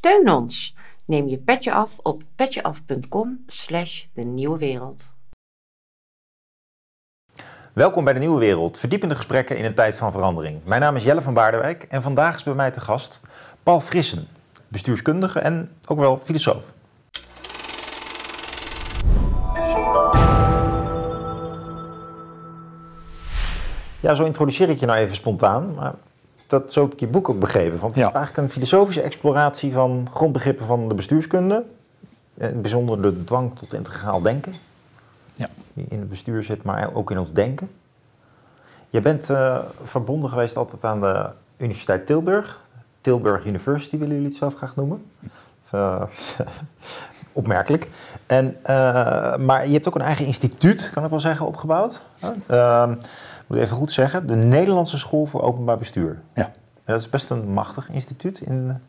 Steun ons. Neem je petje af op petjeaf.com slash de nieuwe wereld. Welkom bij de Nieuwe Wereld, verdiepende gesprekken in een tijd van verandering. Mijn naam is Jelle van Baardewijk en vandaag is bij mij te gast Paul Frissen, bestuurskundige en ook wel filosoof. Ja, zo introduceer ik je nou even spontaan, maar dat, zo heb ik je boek ook begrepen. Want het is eigenlijk een filosofische exploratie van grondbegrippen van de bestuurskunde. In bijzonder de dwang tot integraal denken. Ja. Die in het bestuur zit, maar ook in ons denken. Je bent uh, verbonden geweest altijd aan de Universiteit Tilburg. Tilburg University willen jullie het zelf graag noemen. Uh, opmerkelijk. En, uh, maar je hebt ook een eigen instituut, kan ik wel zeggen, opgebouwd. Moet even goed zeggen, de Nederlandse School voor Openbaar Bestuur. Ja. En dat is best een machtig instituut in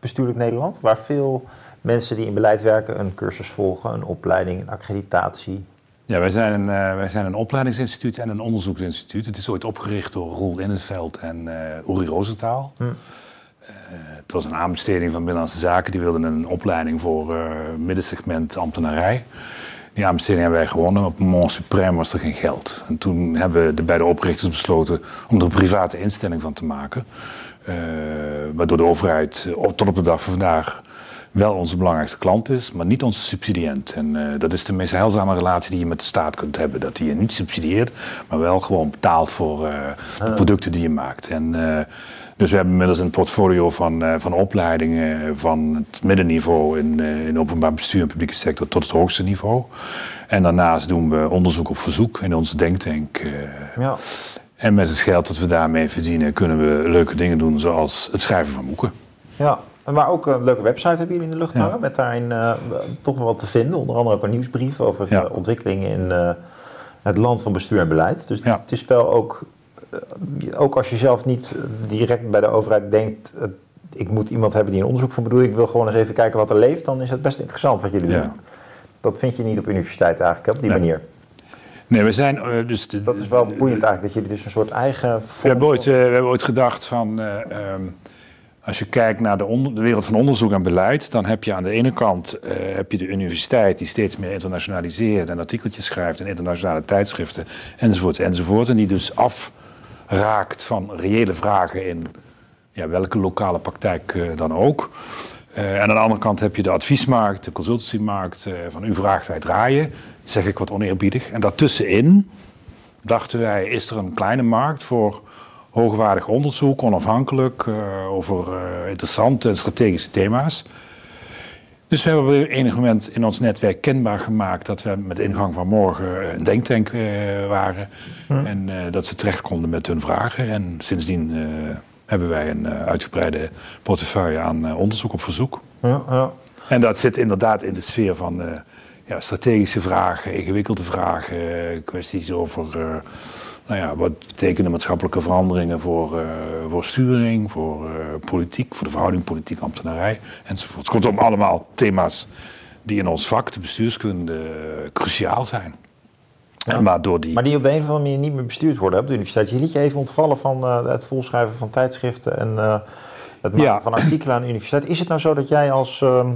bestuurlijk Nederland, waar veel mensen die in beleid werken een cursus volgen, een opleiding, een accreditatie. Ja, wij zijn een, uh, wij zijn een opleidingsinstituut en een onderzoeksinstituut. Het is ooit opgericht door Roel Innenveld en uh, Uri Roosentaal. Hm. Uh, het was een aanbesteding van Binnenlandse Zaken. Die wilden een opleiding voor middensegment ambtenarij. Die aanbesteding hebben wij gewonnen. Op Mont Supreme was er geen geld. En toen hebben de beide oprichters besloten om er een private instelling van te maken. Uh, waardoor de overheid uh, tot op de dag van vandaag wel onze belangrijkste klant is, maar niet onze subsidiënt. En uh, dat is de meest heilzame relatie die je met de staat kunt hebben. Dat die je niet subsidieert, maar wel gewoon betaalt voor de producten die je maakt. En dus we hebben inmiddels een portfolio van, van opleidingen van het middenniveau in, in openbaar bestuur en publieke sector tot het hoogste niveau. En daarnaast doen we onderzoek op verzoek in onze denktank. Ja. En met het geld dat we daarmee verdienen kunnen we leuke dingen doen zoals het schrijven van boeken. Ja, maar ook een leuke website hebben jullie in de lucht hangen. Ja. Met daarin toch wel wat te vinden. Onder andere ook een nieuwsbrief over ja. ontwikkelingen in het land van bestuur en beleid. Dus het is wel ook eh, ook als je zelf niet direct bij de overheid denkt, ik moet iemand hebben die een onderzoek van bedoelt, ik wil gewoon eens even kijken wat er leeft, dan is het best interessant wat jullie doen. Dat vind je niet op universiteit eigenlijk, op die manier. Nee, we zijn dus... De, dat is wel boeiend eigenlijk, dat jullie dus een soort eigen... We hebben, ooit, we hebben ooit gedacht van... Um, als je kijkt naar de, de, wereld van onderzoek en beleid, dan heb je aan de ene kant heb je de universiteit die steeds meer internationaliseert en artikeltjes schrijft in internationale tijdschriften enzovoort enzovoort. En die dus af raakt van reële vragen in ja, welke lokale praktijk uh, dan ook. Uh, en aan de andere kant heb je de adviesmarkt, de consultancymarkt van u vraagt wij draaien, zeg ik wat oneerbiedig. En daartussenin dachten wij, is er een kleine markt voor hoogwaardig onderzoek, onafhankelijk, over interessante en strategische thema's. Dus we hebben op enig moment in ons netwerk kenbaar gemaakt dat we met ingang van morgen een denktank uh, waren. En uh, dat ze terecht konden met hun vragen. En sindsdien uh, hebben wij een uitgebreide portefeuille aan onderzoek op verzoek. Ja, ja. En dat zit inderdaad in de sfeer van ja, strategische vragen, ingewikkelde vragen, kwesties over nou ja, wat betekenen maatschappelijke veranderingen voor, uh, voor sturing, voor uh, politiek, voor de verhouding politiek-ambtenarij enzovoort. Kortom, allemaal thema's die in ons vak, de bestuurskunde, cruciaal zijn. Ja. Maar, door die... maar die op de een of andere manier niet meer bestuurd worden op de universiteit. Je liet je even ontvallen van uh, het volschrijven van tijdschriften en het maken ja. van artikelen aan de universiteit. Is het nou zo dat jij als ehm,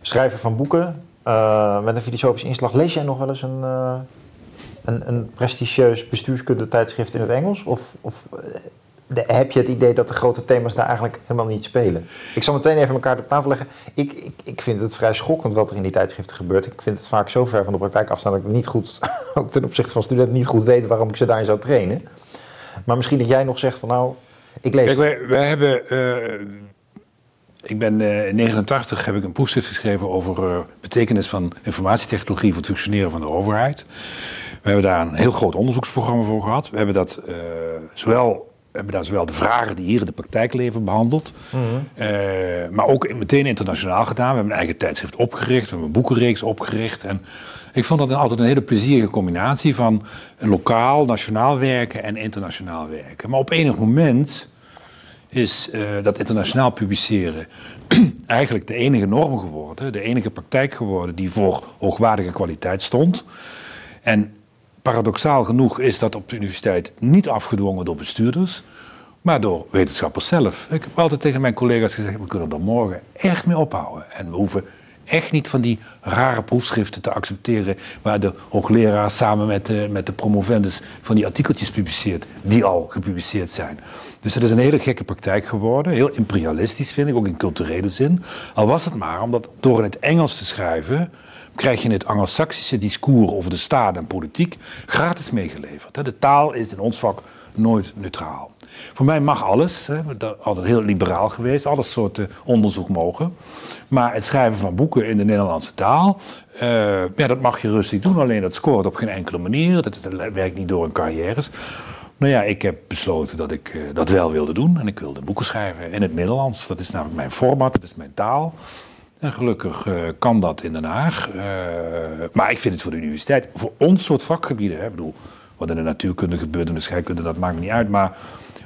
schrijver van boeken met een filosofische inslag, lees jij nog wel eens een een, een prestigieus bestuurskundetijdschrift in het Engels? Of, of de, heb je het idee dat de grote thema's daar eigenlijk helemaal niet spelen? Ik zal meteen even elkaar op tafel leggen. Ik, ik, ik vind het vrij schokkend wat er in die tijdschriften gebeurt. Ik vind het vaak zo ver van de praktijk afstaan dat ik niet goed, ook ten opzichte van studenten, niet goed weet waarom ik ze daarin zou trainen. Maar misschien dat jij nog zegt van nou, ik lees. Kijk, wij, hebben. Uh, ik ben uh, in 89 heb ik een proefschrift geschreven over uh, betekenis van informatietechnologie voor het functioneren van de overheid. We hebben daar een heel groot onderzoeksprogramma voor gehad. We hebben, dat, uh, zowel, we hebben daar zowel de vragen die hier in de praktijk leven behandeld, mm -hmm. uh, maar ook meteen internationaal gedaan. We hebben een eigen tijdschrift opgericht, we hebben een boekenreeks opgericht. En ik vond dat altijd een hele plezierige combinatie van lokaal, nationaal werken en internationaal werken. Maar op enig moment is uh, dat internationaal publiceren eigenlijk de enige norm geworden, de enige praktijk geworden die voor hoogwaardige kwaliteit stond. En paradoxaal genoeg is dat op de universiteit niet afgedwongen door bestuurders, maar door wetenschappers zelf. Ik heb altijd tegen mijn collega's gezegd: we kunnen er morgen echt mee ophouden. En we hoeven echt niet van die rare proefschriften te accepteren. waar de hoogleraar samen met de, met de promovendus van die artikeltjes publiceert. die al gepubliceerd zijn. Dus het is een hele gekke praktijk geworden. Heel imperialistisch vind ik, ook in culturele zin. Al was het maar omdat door in het Engels te schrijven. Krijg je het Anglo-Saxische discours over de staat en politiek gratis meegeleverd. De taal is in ons vak nooit neutraal. Voor mij mag alles, hè, altijd heel liberaal geweest, alle soorten onderzoek mogen. Maar het schrijven van boeken in de Nederlandse taal, uh, ja, dat mag je rustig doen. Alleen dat scoort op geen enkele manier. Dat, werkt niet door in carrières. Nou ja, ik heb besloten dat ik uh, dat wel wilde doen. En ik wilde boeken schrijven in het Nederlands. Dat is namelijk mijn format, dat is mijn taal. En gelukkig uh, kan dat in Den Haag. maar ik vind het voor de universiteit, voor ons soort vakgebieden, hè, ik bedoel, wat in de natuurkunde gebeurt en de scheikunde, dat maakt me niet uit. Maar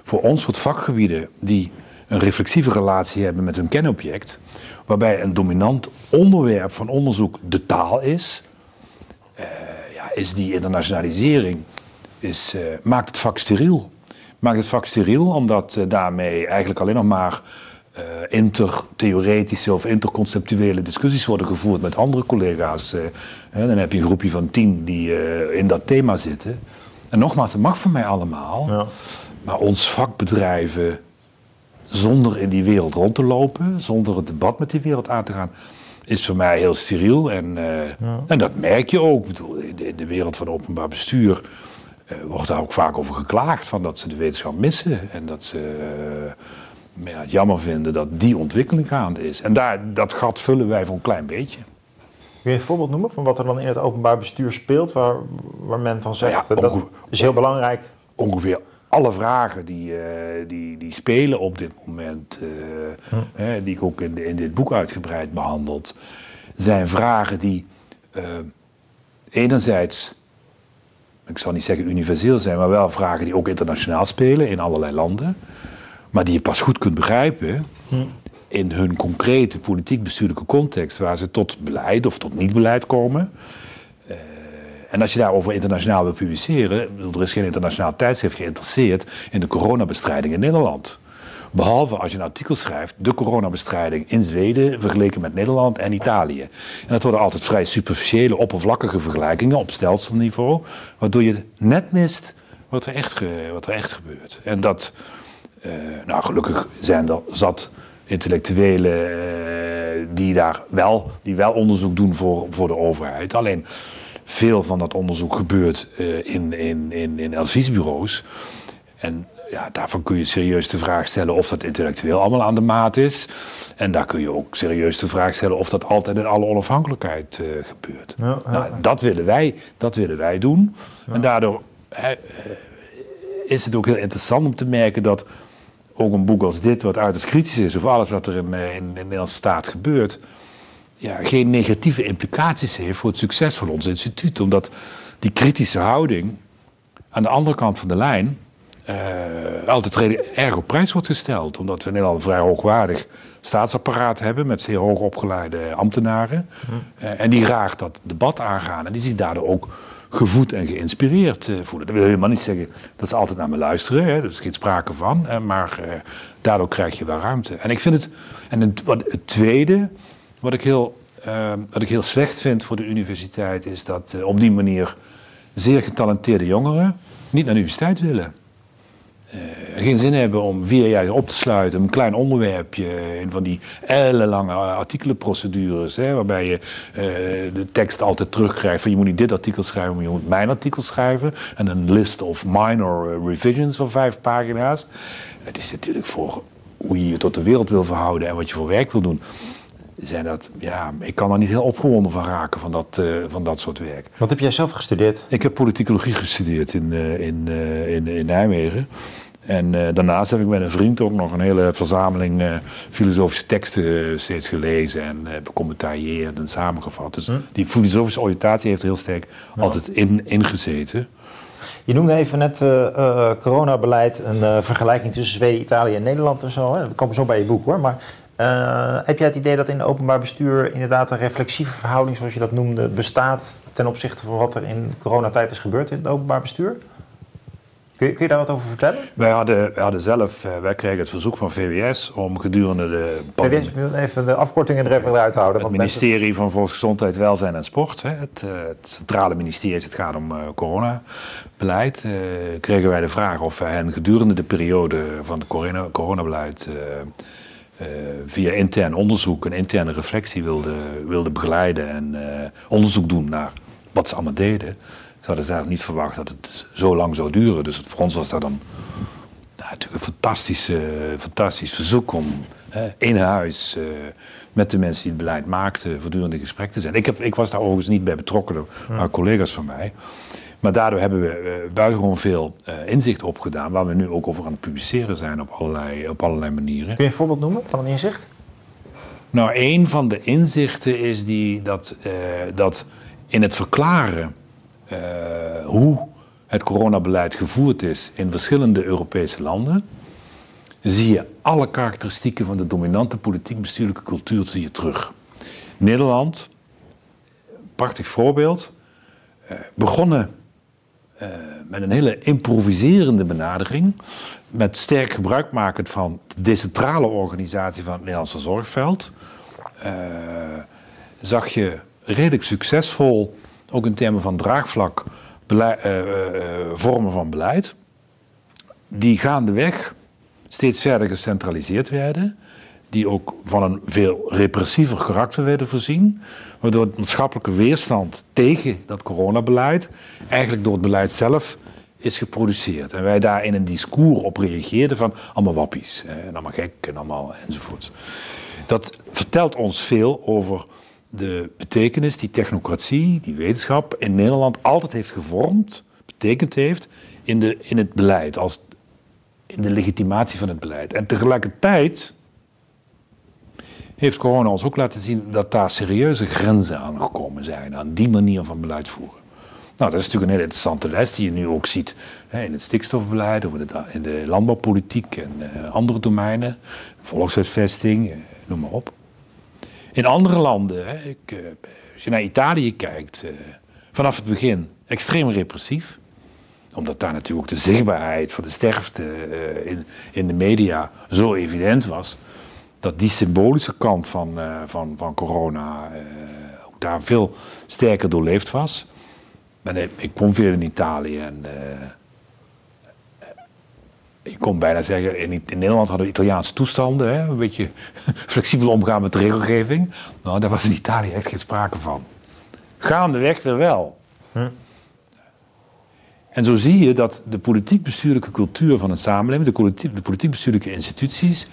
voor ons soort vakgebieden die een reflexieve relatie hebben met hun kenobject, waarbij een dominant onderwerp van onderzoek de taal is, uh, ja, is die internationalisering is, maakt het vak steriel. Maakt het vak steriel omdat daarmee eigenlijk alleen nog maar intertheoretische of interconceptuele discussies worden gevoerd met andere collega's. dan heb je een groepje van tien die in dat thema zitten. En nogmaals, het mag van mij allemaal. Ja. Maar ons vak bedrijven zonder in die wereld rond te lopen, zonder het debat met die wereld aan te gaan, is voor mij heel steriel. En, uh, en dat merk je ook. Ik bedoel, in, de, wereld van openbaar bestuur uh, wordt daar ook vaak over geklaagd: van dat ze de wetenschap missen. En dat ze uh, ja, het jammer vinden dat die ontwikkeling gaande is. En daar, dat gat vullen wij voor een klein beetje. Kun je een voorbeeld noemen van wat er dan in het openbaar bestuur speelt, waar, waar men van zegt nou ja, dat is heel belangrijk? Ongeveer alle vragen die, uh, die, die spelen op dit moment, uh, hè, die ik ook in, in, dit boek uitgebreid behandeld, zijn vragen die uh, enerzijds, ik zal niet zeggen universeel zijn, maar wel vragen die ook internationaal spelen in allerlei landen, maar die je pas goed kunt begrijpen hm. in hun concrete politiek-bestuurlijke context, waar ze tot beleid of tot niet-beleid komen. En als je daarover internationaal wil publiceren, er is geen internationaal tijdschrift geïnteresseerd in de coronabestrijding in Nederland. Behalve als je een artikel schrijft, de coronabestrijding in Zweden vergeleken met Nederland en Italië. En dat worden altijd vrij superficiële, oppervlakkige vergelijkingen op stelselniveau, waardoor je net mist wat er echt, wat er echt gebeurt. En dat, nou gelukkig zijn er zat intellectuelen uh, die daar wel, die wel onderzoek doen voor, voor de overheid. Alleen veel van dat onderzoek gebeurt uh, in, in, in, in adviesbureaus. En ja, daarvan kun je serieus de vraag stellen of dat intellectueel allemaal aan de maat is. En daar kun je ook serieus de vraag stellen of dat altijd in alle onafhankelijkheid uh, gebeurt. Ja, ja, nou, dat, willen wij, dat willen wij doen. En daardoor is het ook heel interessant om te merken dat ook een boek als dit, wat uiterst kritisch is, of alles wat er in, in, in de Nederlandse staat gebeurt, ja, geen negatieve implicaties heeft voor het succes van ons instituut. Omdat die kritische houding aan de andere kant van de lijn uh, altijd erg op prijs wordt gesteld. Omdat we in Nederland een vrij hoogwaardig staatsapparaat hebben met zeer hoog opgeleide ambtenaren. Uh, en die graag dat debat aangaan en die zich daardoor ook gevoed en geïnspireerd uh, voelen. Dat wil helemaal niet zeggen dat ze altijd naar me luisteren, hè, er is geen sprake van. maar daardoor krijg je wel ruimte. En ik vind het. En het, wat, het tweede wat ik heel, uh, wat ik heel slecht vind voor de universiteit is dat op die manier zeer getalenteerde jongeren niet naar de universiteit willen. Uh, geen zin hebben om vier jaar op te sluiten, een klein onderwerpje in van die ellenlange artikelenprocedures, hè, waarbij je de tekst altijd terugkrijgt van je moet niet dit artikel schrijven, maar je moet mijn artikel schrijven en een list of minor revisions van vijf pagina's. Het is natuurlijk voor hoe je je tot de wereld wil verhouden en wat je voor werk wil doen zijn dat, ja, ik kan er niet heel opgewonden van raken van dat, uh, van dat soort werk. Wat heb jij zelf gestudeerd? Ik heb politicologie gestudeerd in, uh, in, in, in Nijmegen. En daarnaast heb ik met een vriend ook nog een hele verzameling filosofische teksten steeds gelezen en becommentarieerd en samengevat. Dus hm? die filosofische oriëntatie heeft er heel sterk altijd in, ingezeten. Je noemde even net coronabeleid, een vergelijking tussen Zweden, Italië en Nederland en zo. Hè? We komen zo bij je boek hoor. Maar heb jij het idee dat in het openbaar bestuur inderdaad een reflexieve verhouding, zoals je dat noemde, bestaat ten opzichte van wat er in coronatijd is gebeurd in het openbaar bestuur? Kun je, kun je daar wat over vertellen? Wij hadden, wij hadden zelf, uh, wij kregen het verzoek van VWS om gedurende de... VWS, even de afkortingen er even eruit houden. Het ministerie van Volksgezondheid, Welzijn en Sport, hè, het, uh, het, centrale ministerie als het gaat om uh, coronabeleid, kregen wij de vraag of wij hen gedurende de periode van het corona, coronabeleid via intern onderzoek en interne reflectie wilden wilde begeleiden en onderzoek doen naar wat ze allemaal deden. Ze hadden zelf niet verwacht dat het zo lang zou duren. Dus voor ons was dat dan nou, natuurlijk een fantastisch, fantastisch verzoek om hè, in huis uh, met de mensen die het beleid maakten voortdurend in gesprek te zijn. Ik, heb, ik was daar overigens niet bij betrokken, maar collega's van mij. Maar daardoor hebben we uh, buitengewoon veel uh, inzicht opgedaan, waar we nu ook over aan het publiceren zijn op allerlei, op allerlei manieren. Kun je een voorbeeld noemen van een inzicht? Nou, een van de inzichten is die dat, dat in het verklaren uh, hoe het coronabeleid gevoerd is in verschillende Europese landen, zie je alle karakteristieken van de dominante politiek-bestuurlijke cultuur terug. Nederland, prachtig voorbeeld, uh, begonnen uh, met een hele improviserende benadering, met sterk gebruikmakend van de decentrale organisatie van het Nederlandse zorgveld, zag je redelijk succesvol ook in termen van draagvlak, beleid, uh, uh, vormen van beleid, die gaandeweg steeds verder gecentraliseerd werden, die ook van een veel repressiever karakter werden voorzien, waardoor de maatschappelijke weerstand tegen dat coronabeleid eigenlijk door het beleid zelf is geproduceerd. En wij daar in een discours op reageerden van allemaal wappies, en allemaal gek en allemaal enzovoorts. Dat vertelt ons veel over de betekenis die technocratie, die wetenschap in Nederland altijd heeft gevormd, betekend heeft in, de, in het beleid, als in de legitimatie van het beleid. En tegelijkertijd heeft corona ons ook laten zien dat daar serieuze grenzen aan gekomen zijn, aan die manier van beleid voeren. Nou, dat is natuurlijk een hele interessante les die je nu ook ziet hè, in het stikstofbeleid, of in de landbouwpolitiek en uh, andere domeinen, volkshuisvesting, uh, noem maar op. In andere landen, hè, ik, uh, als je naar Italië kijkt, uh, vanaf het begin extreem repressief. Omdat daar natuurlijk ook de zichtbaarheid van de sterfte uh, in, in de media zo evident was. Dat die symbolische kant van, van, van corona ook daar veel sterker doorleefd was. En ik kom veel in Italië en je kon bijna zeggen, in, in, Nederland hadden we Italiaanse toestanden, hè? een beetje flexibel omgaan met de regelgeving. Nou, daar was in Italië echt geen sprake van. Gaandeweg weer wel. Hm. En zo zie je dat de politiek-bestuurlijke cultuur van een samenleving, de, politiek, de politiek-bestuurlijke instituties,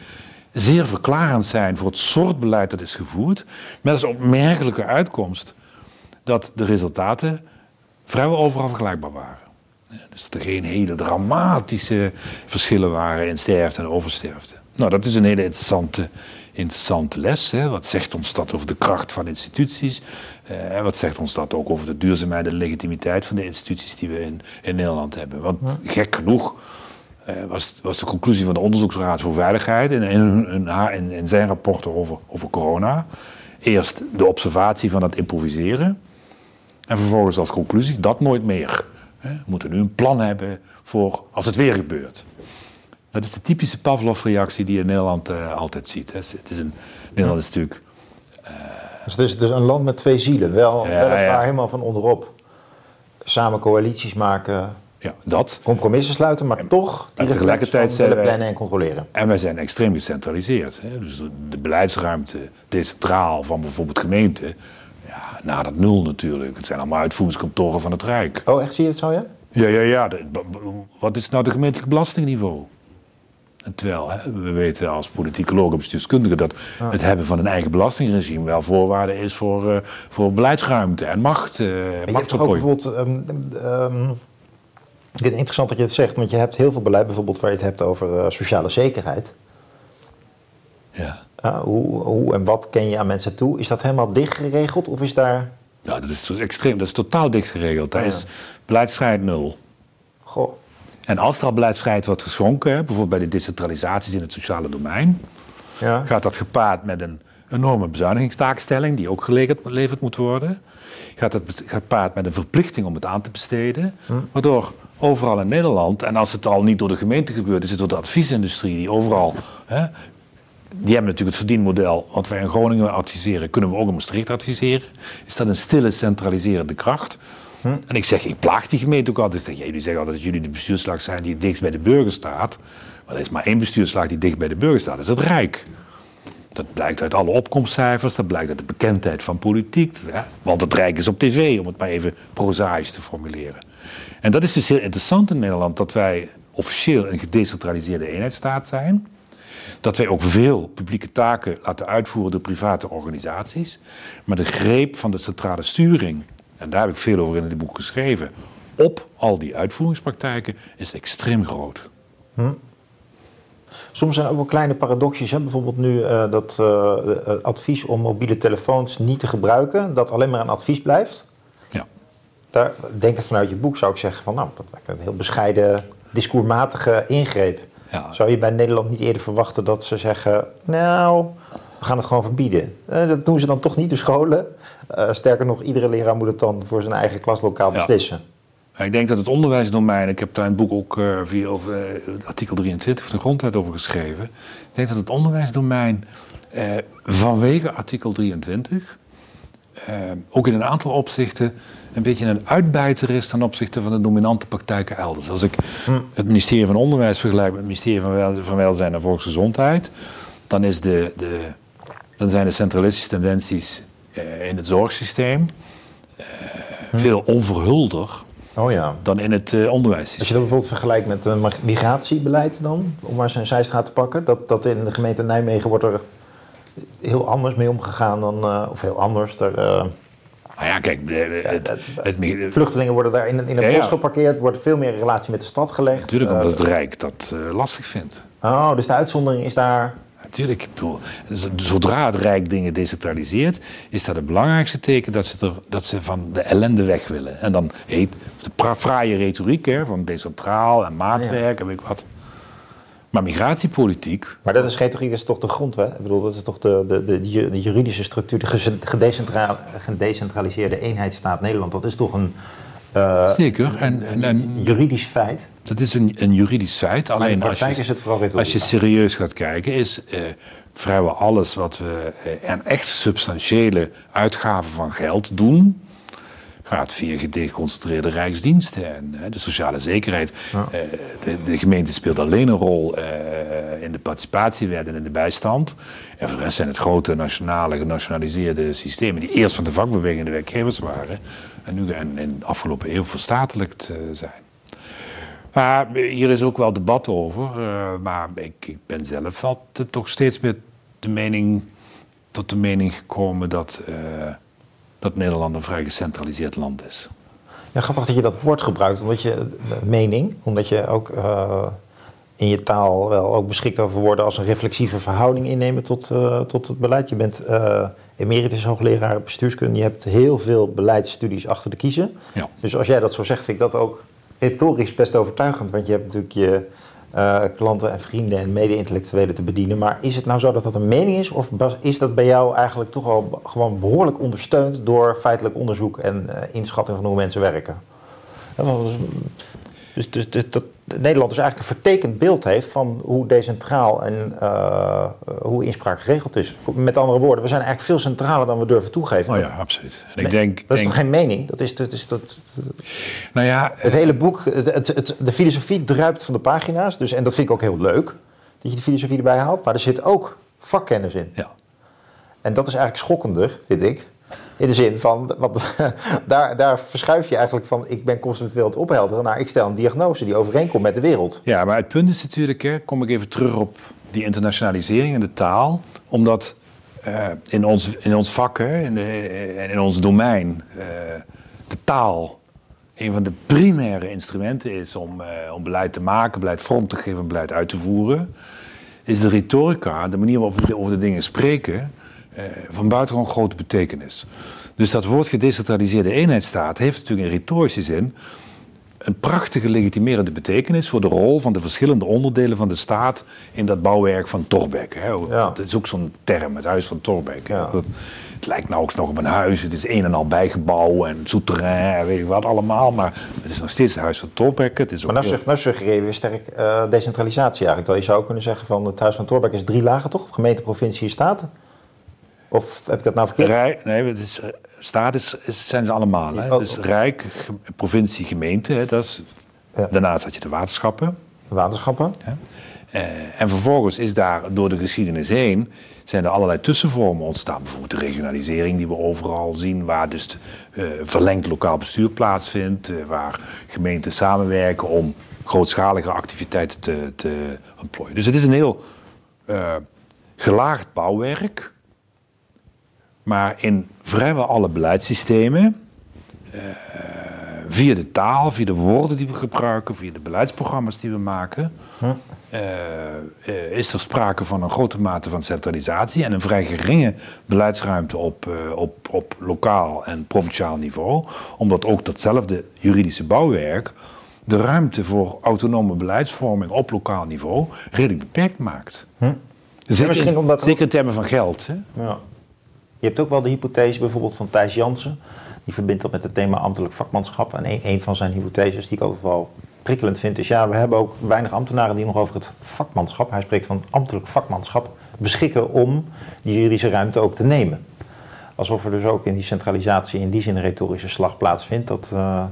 zeer verklarend zijn voor het soort beleid dat is gevoerd. Met als opmerkelijke uitkomst dat de resultaten vrijwel overal vergelijkbaar waren. Dus dat er geen hele dramatische verschillen waren in sterfte en oversterfte. Nou, dat is een hele interessante, interessante les. Hè. Wat zegt ons dat over de kracht van instituties? En wat zegt ons dat ook over de duurzaamheid en legitimiteit van de instituties die we in, in Nederland hebben? Want gek genoeg uh, was, was de conclusie van de Onderzoeksraad voor Veiligheid in, in, in, in zijn rapporten over, over corona. Eerst de observatie van het improviseren. En vervolgens als conclusie dat nooit meer. We moeten nu een plan hebben voor als het weer gebeurt. Dat is de typische Pavlov-reactie die je in Nederland uh, altijd ziet. Hè. Het is een, Nederland is natuurlijk... Uh, dus het is dus een land met twee zielen. Wel, ja, weliswaar ja. helemaal van onderop. Samen coalities maken. Ja, dat. Compromissen sluiten, maar en, toch die tegelijkertijd willen plannen en controleren. En wij zijn extreem gecentraliseerd. Hè. Dus de beleidsruimte, decentraal van bijvoorbeeld gemeenten ja, na dat nul natuurlijk. Het zijn allemaal uitvoeringskantoren van het Rijk. Oh, echt? Zie je het zo, ja? Ja, ja, ja. wat is nou de gemeentelijk belastingniveau? terwijl hè, we weten als politicoloog en bestuurskundige dat ah. het hebben van een eigen belastingregime wel voorwaarde is voor, uh, voor beleidsruimte en macht. Uh, je hebt ook bijvoorbeeld. Um, um, ik vind het interessant dat je het zegt, want je hebt heel veel beleid bijvoorbeeld waar je het hebt over uh, sociale zekerheid. Ja. Uh, hoe, hoe en wat ken je aan mensen toe? Is dat helemaal dicht geregeld of is daar... Ja, dat is extreem, dat is totaal dicht geregeld. Daar ja. is beleidsvrijheid nul. Goh. En als er al beleidsvrijheid wordt geschonken, bijvoorbeeld bij de decentralisaties in het sociale domein, ja. gaat dat gepaard met een enorme bezuinigingstaakstelling die ook geleverd moet worden. Gaat het gaat paard met een verplichting om het aan te besteden. Hm. Waardoor overal in Nederland, en als het al niet door de gemeente gebeurt, is het door de adviesindustrie die overal. Hè, die hebben natuurlijk het verdienmodel. Wat wij in Groningen adviseren, kunnen we ook in Maastricht adviseren. Is dat een stille centraliserende kracht? Hm. En ik zeg, ik plaag die gemeente ook altijd. Zeg, jullie zeggen altijd dat jullie de bestuurslag zijn die het dichtst bij de burger staat. Maar er is maar één bestuurslag die dicht bij de burger staat. Dat is het Rijk. Dat blijkt uit alle opkomstcijfers, dat blijkt uit de bekendheid van politiek. Want het Rijk is op tv, om het maar even prozaïs te formuleren. En dat is dus heel interessant in Nederland, dat wij officieel een gedecentraliseerde eenheidsstaat zijn. Dat wij ook veel publieke taken laten uitvoeren door private organisaties. Maar de greep van de centrale sturing, en daar heb ik veel over in het boek geschreven, op al die uitvoeringspraktijken is extreem groot. Hm. Soms zijn er ook wel kleine paradoxjes. Hè? Bijvoorbeeld nu uh, dat uh, advies om mobiele telefoons niet te gebruiken, dat alleen maar een advies blijft. Ja. Daar, denkend vanuit je boek zou ik zeggen van nou, dat is een heel bescheiden, discourmatige ingreep. Ja. Zou je bij Nederland niet eerder verwachten dat ze zeggen, nou, we gaan het gewoon verbieden. dat doen ze dan toch niet de scholen. sterker nog, iedere leraar moet het dan voor zijn eigen klaslokaal beslissen. Ik denk dat het onderwijsdomein, ik heb daar in het boek ook uh, via over, uh, artikel 23 van de grondwet over geschreven. Ik denk dat het onderwijsdomein vanwege artikel 23 ook in een aantal opzichten een beetje een uitbijter is ten opzichte van de dominante praktijken elders. Als ik het ministerie van Onderwijs vergelijk met het ministerie van, Wel van Welzijn en Volksgezondheid, dan, is de, de, dan zijn de centralistische tendenties in het zorgsysteem hm. veel onverhulder Oh ja. dan in het uh, onderwijs. Als je dat bijvoorbeeld vergelijkt met migratiebeleid dan, om maar zijn zijstraat te pakken, dat, dat in de gemeente Nijmegen wordt er heel anders mee omgegaan dan, of heel anders. Er, uh, nou ja, kijk, het, het, vluchtelingen worden daar in, in een bos geparkeerd, wordt veel meer in relatie met de stad gelegd. Natuurlijk, omdat het Rijk dat lastig vindt. Oh, dus de uitzondering is daar Natuurlijk, ik bedoel, zodra het Rijk dingen decentraliseert, is dat het belangrijkste teken dat ze, er, dat ze van de ellende weg willen. En dan heet de fraaie retoriek hè, van decentraal en maatwerk en weet ik wat. Maar migratiepolitiek. Maar dat is retoriek, dat is toch de grondwet? Ik bedoel, dat is toch de, de, de, de juridische structuur, de gedecentraliseerde eenheidsstaat Nederland. Dat is toch een. Uh, Zeker. En, en, en, juridisch feit. Dat is een, een juridisch feit. Alleen als je, is het vooral als je serieus gaat kijken, is uh, vrijwel alles wat we uh, en echt substantiële uitgaven van geld doen, gaat via gedeconcentreerde rijksdiensten en de sociale zekerheid. De, de, gemeente speelt alleen een rol in de participatiewet en in de bijstand. En voor de rest zijn het grote nationale, genationaliseerde systemen die eerst van de vakbeweging de werkgevers waren en nu in, in de afgelopen eeuw verstatelijkt zijn. Maar hier is ook wel debat over. Maar ik, ik, ben zelf altijd toch steeds meer de mening, tot de mening gekomen dat, uh, dat Nederland een vrij gecentraliseerd land is. Ja, grappig dat je dat woord gebruikt, omdat je mening, omdat je ook uh, in je taal wel ook beschikt over woorden als een reflexieve verhouding innemen tot, tot het beleid. Je bent emeritus hoogleraar bestuurskunde, je hebt heel veel beleidsstudies achter de kiezen. Ja. Dus als jij dat zo zegt, vind ik dat ook retorisch best overtuigend. Want je hebt natuurlijk je uh, klanten en vrienden en mede-intellectuelen te bedienen. Maar is het nou zo dat dat een mening is? Of is dat bij jou eigenlijk toch al gewoon behoorlijk ondersteund door feitelijk onderzoek en uh, inschatting van hoe mensen werken? Dus, dus, dus dat, Nederland dus eigenlijk een vertekend beeld heeft van hoe decentraal en uh, hoe inspraak geregeld is. Met andere woorden, we zijn eigenlijk veel centraler dan we durven toegeven. Oh ja, absoluut. En ik denk, dat is toch geen mening? Dat is, dat is dat. Nou ja, het hele boek, het, het, de filosofie druipt van de pagina's. Dus, en dat vind ik ook heel leuk dat je de filosofie erbij haalt. Maar er zit ook vakkennis in. Ja. En dat is eigenlijk schokkender, vind ik. In de zin van, daar, daar verschuif je eigenlijk van ik ben conceptueel het ophelderen naar ik stel een diagnose die overeenkomt met de wereld. Ja, maar het punt is natuurlijk, hè, kom ik even terug op die internationalisering en de taal. Omdat uh, in, ons, in ons vak, hè, in, de, in ons domein, uh, de taal een van de primaire instrumenten is om, beleid te maken, beleid vorm te geven en beleid uit te voeren. Is de retorica, de manier waarop we over de dingen spreken, van buitengewoon grote betekenis. Dus dat woord gedecentraliseerde eenheidsstaat heeft natuurlijk een retorische zin. een prachtige legitimerende betekenis voor de rol van de verschillende onderdelen van de staat in dat bouwwerk van Torbeck. Hè. Ja. Dat is ook zo'n term, het huis van Torbeck. Ja. Dat, het lijkt nauwelijks nog op een huis, het is een en al bijgebouw en souterrain en weet ik wat allemaal, maar het is nog steeds het huis van Torbeck. Het is ook Maar nou, heel- nou suggereer je weer sterk eh, decentralisatie eigenlijk. Terwijl je zou kunnen zeggen van het Huis van Torbeck is drie lagen toch? Gemeente, provincie, staat? Of heb ik dat nou verkeerd? Rijk, nee, het is, eh, staat is, is- zijn ze allemaal. Hè? Oh. Dus Rijk, provincie, gemeente. Hè? Dat is, Ja. Daarnaast had je de waterschappen. Waterschappen? Eh, en vervolgens is daar door de geschiedenis heen zijn er allerlei tussenvormen ontstaan. Bijvoorbeeld de regionalisering die we overal zien, waar dus eh, verlengd lokaal bestuur plaatsvindt, waar gemeenten samenwerken om grootschalige activiteiten te, te ontplooien. Dus het is een heel gelaagd bouwwerk, maar in vrijwel alle beleidssystemen eh, via de taal, via de woorden die we gebruiken, via de beleidsprogramma's die we maken, eh, eh, is er sprake van een grote mate van centralisatie en een vrij geringe beleidsruimte op, op, op lokaal en provinciaal niveau, omdat ook datzelfde juridische bouwwerk de ruimte voor autonome beleidsvorming op lokaal niveau redelijk beperkt maakt. Zeker, misschien omdat- zeker in termen van geld. Hè? Ja. Je hebt ook wel de hypothese bijvoorbeeld van Thijs Jansen. Die verbindt dat met het thema ambtelijk vakmanschap. En een, van zijn hypotheses die ik altijd wel prikkelend vind is... ja, we hebben ook weinig ambtenaren die nog over het vakmanschap... hij spreekt van ambtelijk vakmanschap... beschikken om die juridische ruimte ook te nemen. Alsof er dus ook in die centralisatie in die zin een retorische slag plaatsvindt... dat eh,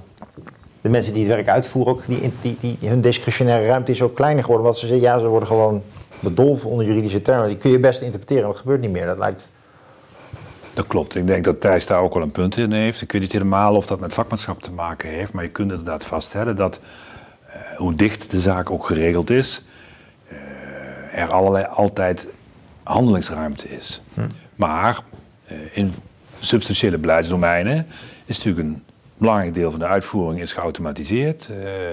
de mensen die het werk uitvoeren ook... Die, die, hun discretionaire ruimte is ook kleiner geworden. Want ze zeggen, ja, ze worden gewoon bedolven onder juridische termen. Die kun je best interpreteren, maar dat gebeurt niet meer. Dat lijkt... Dat klopt. Ik denk dat Thijs daar ook wel een punt in heeft. Ik weet niet helemaal of dat met vakmanschap te maken heeft, maar je kunt inderdaad vaststellen dat eh, hoe dicht de zaak ook geregeld is, eh, er allerlei, altijd handelingsruimte is. Maar eh, in substantiële beleidsdomeinen is natuurlijk een belangrijk deel van de uitvoering is geautomatiseerd,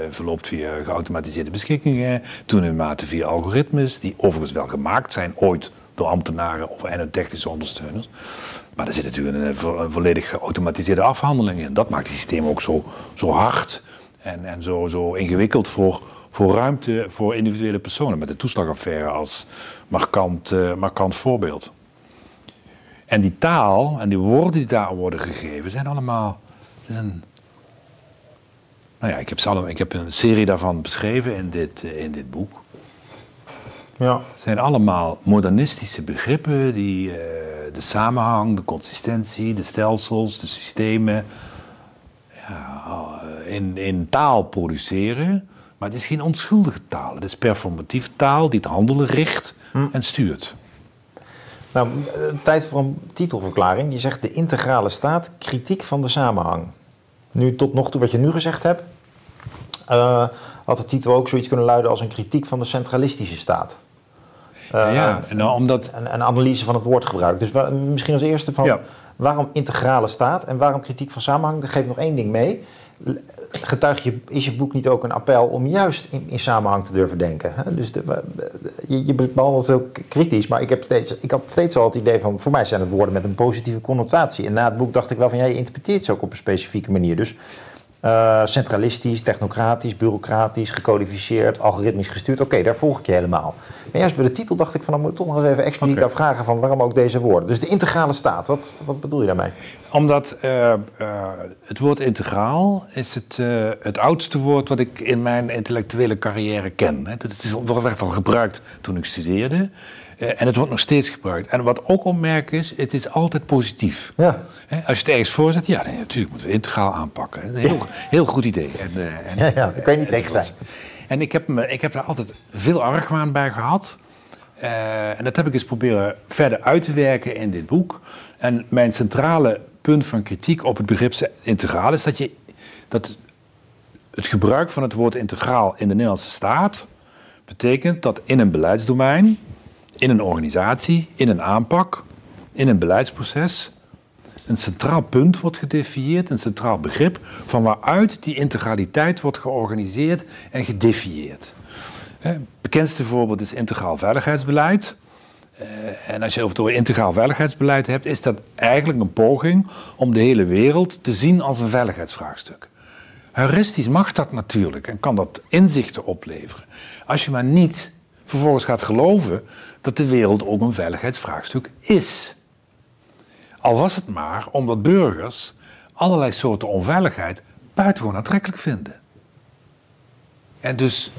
verloopt via geautomatiseerde beschikkingen, toenemende mate via algoritmes, die overigens wel gemaakt zijn ooit door ambtenaren of en hun technische ondersteuners. Maar er zit natuurlijk een, vo- een volledig geautomatiseerde afhandeling in. Dat maakt het systeem ook zo, zo hard en, en zo, zo ingewikkeld voor, voor ruimte voor individuele personen. Met de toeslagaffaire als markant, eh, markant voorbeeld. En die taal en die woorden die daar worden gegeven zijn allemaal. nou ja, ik heb, ze alle, ik heb een serie daarvan beschreven in dit, eh, in dit boek. Ja. Het zijn allemaal modernistische begrippen die eh, de samenhang, de consistentie, de stelsels, de systemen ja, eh, in, in taal produceren. Maar het is geen onschuldige taal. Het is performatieve taal die het handelen richt en stuurt. Nou, eh, tijd voor een titelverklaring. Je zegt de integrale staat, kritiek van de samenhang. Nu tot nog toe wat je nu gezegd hebt, eh, had de titel ook zoiets kunnen luiden als een kritiek van de centralistische staat. Eh, ja, en nou, omdat Een, een analyse van het woordgebruik. Dus misschien als eerste van Ja. waarom integrale staat en waarom kritiek van samenhang. Dan geef ik nog één ding mee. Getuig je, is je boek niet ook een appel om juist in, in samenhang te durven denken? Hè? Dus de, je, je behandelt het heel k- kritisch, maar ik heb steeds, ik had steeds al het idee van, voor mij zijn het woorden met een positieve connotatie. En na het boek dacht ik wel van, ja, je interpreteert ze ook op een specifieke manier. Dus eh, centralistisch, technocratisch, bureaucratisch, gecodificeerd, algoritmisch gestuurd. Oké, daar volg ik je helemaal. Maar juist bij de titel dacht ik van, dan moet ik toch nog eens even expliciet Oké. aan vragen van waarom ook deze woorden. Dus de integrale staat, wat, wat bedoel je daarmee? Omdat eh, eh, het woord integraal is het, het oudste woord wat ik in mijn intellectuele carrière ken. Hè. Dat is, werd al gebruikt toen ik studeerde. Eh, en het wordt nog steeds gebruikt. En wat ook opmerk is, het is altijd positief. Ja. Als je het ergens voorzet, ja, nee, natuurlijk moeten we integraal aanpakken. Een heel, heel goed idee. En, eh, en- Ja, ja, daar kan je niet tegen zijn. En ik heb, me, ik heb daar altijd veel argwaan bij gehad. Eh, en dat heb ik eens proberen verder uit te werken in dit boek. En mijn centrale punt van kritiek op het begrip integraal is dat, je, dat het gebruik van het woord integraal in de Nederlandse staat betekent dat in een beleidsdomein, in een organisatie, in een aanpak, in een beleidsproces een centraal punt wordt gedefinieerd, een centraal begrip, van waaruit die integraliteit wordt georganiseerd en gedefinieerd. Het bekendste voorbeeld is integraal veiligheidsbeleid. Eh, En als je het over integraal veiligheidsbeleid hebt, is dat eigenlijk een poging om de hele wereld te zien als een veiligheidsvraagstuk. Heuristisch mag dat natuurlijk en kan dat inzichten opleveren. Als je maar niet vervolgens gaat geloven dat de wereld ook een veiligheidsvraagstuk is. Al was het maar omdat burgers allerlei soorten onveiligheid buitengewoon aantrekkelijk vinden. En dus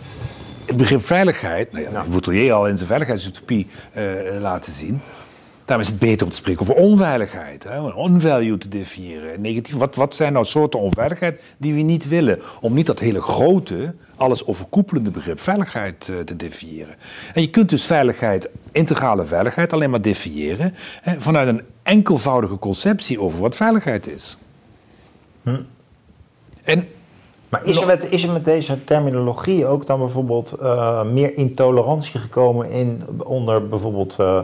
het begrip veiligheid, nou ja. Boutelier al in zijn veiligheidsutopie uh, laten zien. Daarom is het beter om te spreken over onveiligheid. Hè? Onvalue te definiëren. Negatief. Wat, wat zijn nou soorten onveiligheid die we niet willen? Om niet dat hele grote, alles overkoepelende begrip veiligheid uh, te definiëren. En je kunt dus veiligheid, integrale veiligheid, alleen maar definiëren hè, vanuit een enkelvoudige conceptie over wat veiligheid is. Hm. En maar is er, met, is er met deze terminologie ook dan bijvoorbeeld uh, meer intolerantie gekomen in, onder bijvoorbeeld, uh,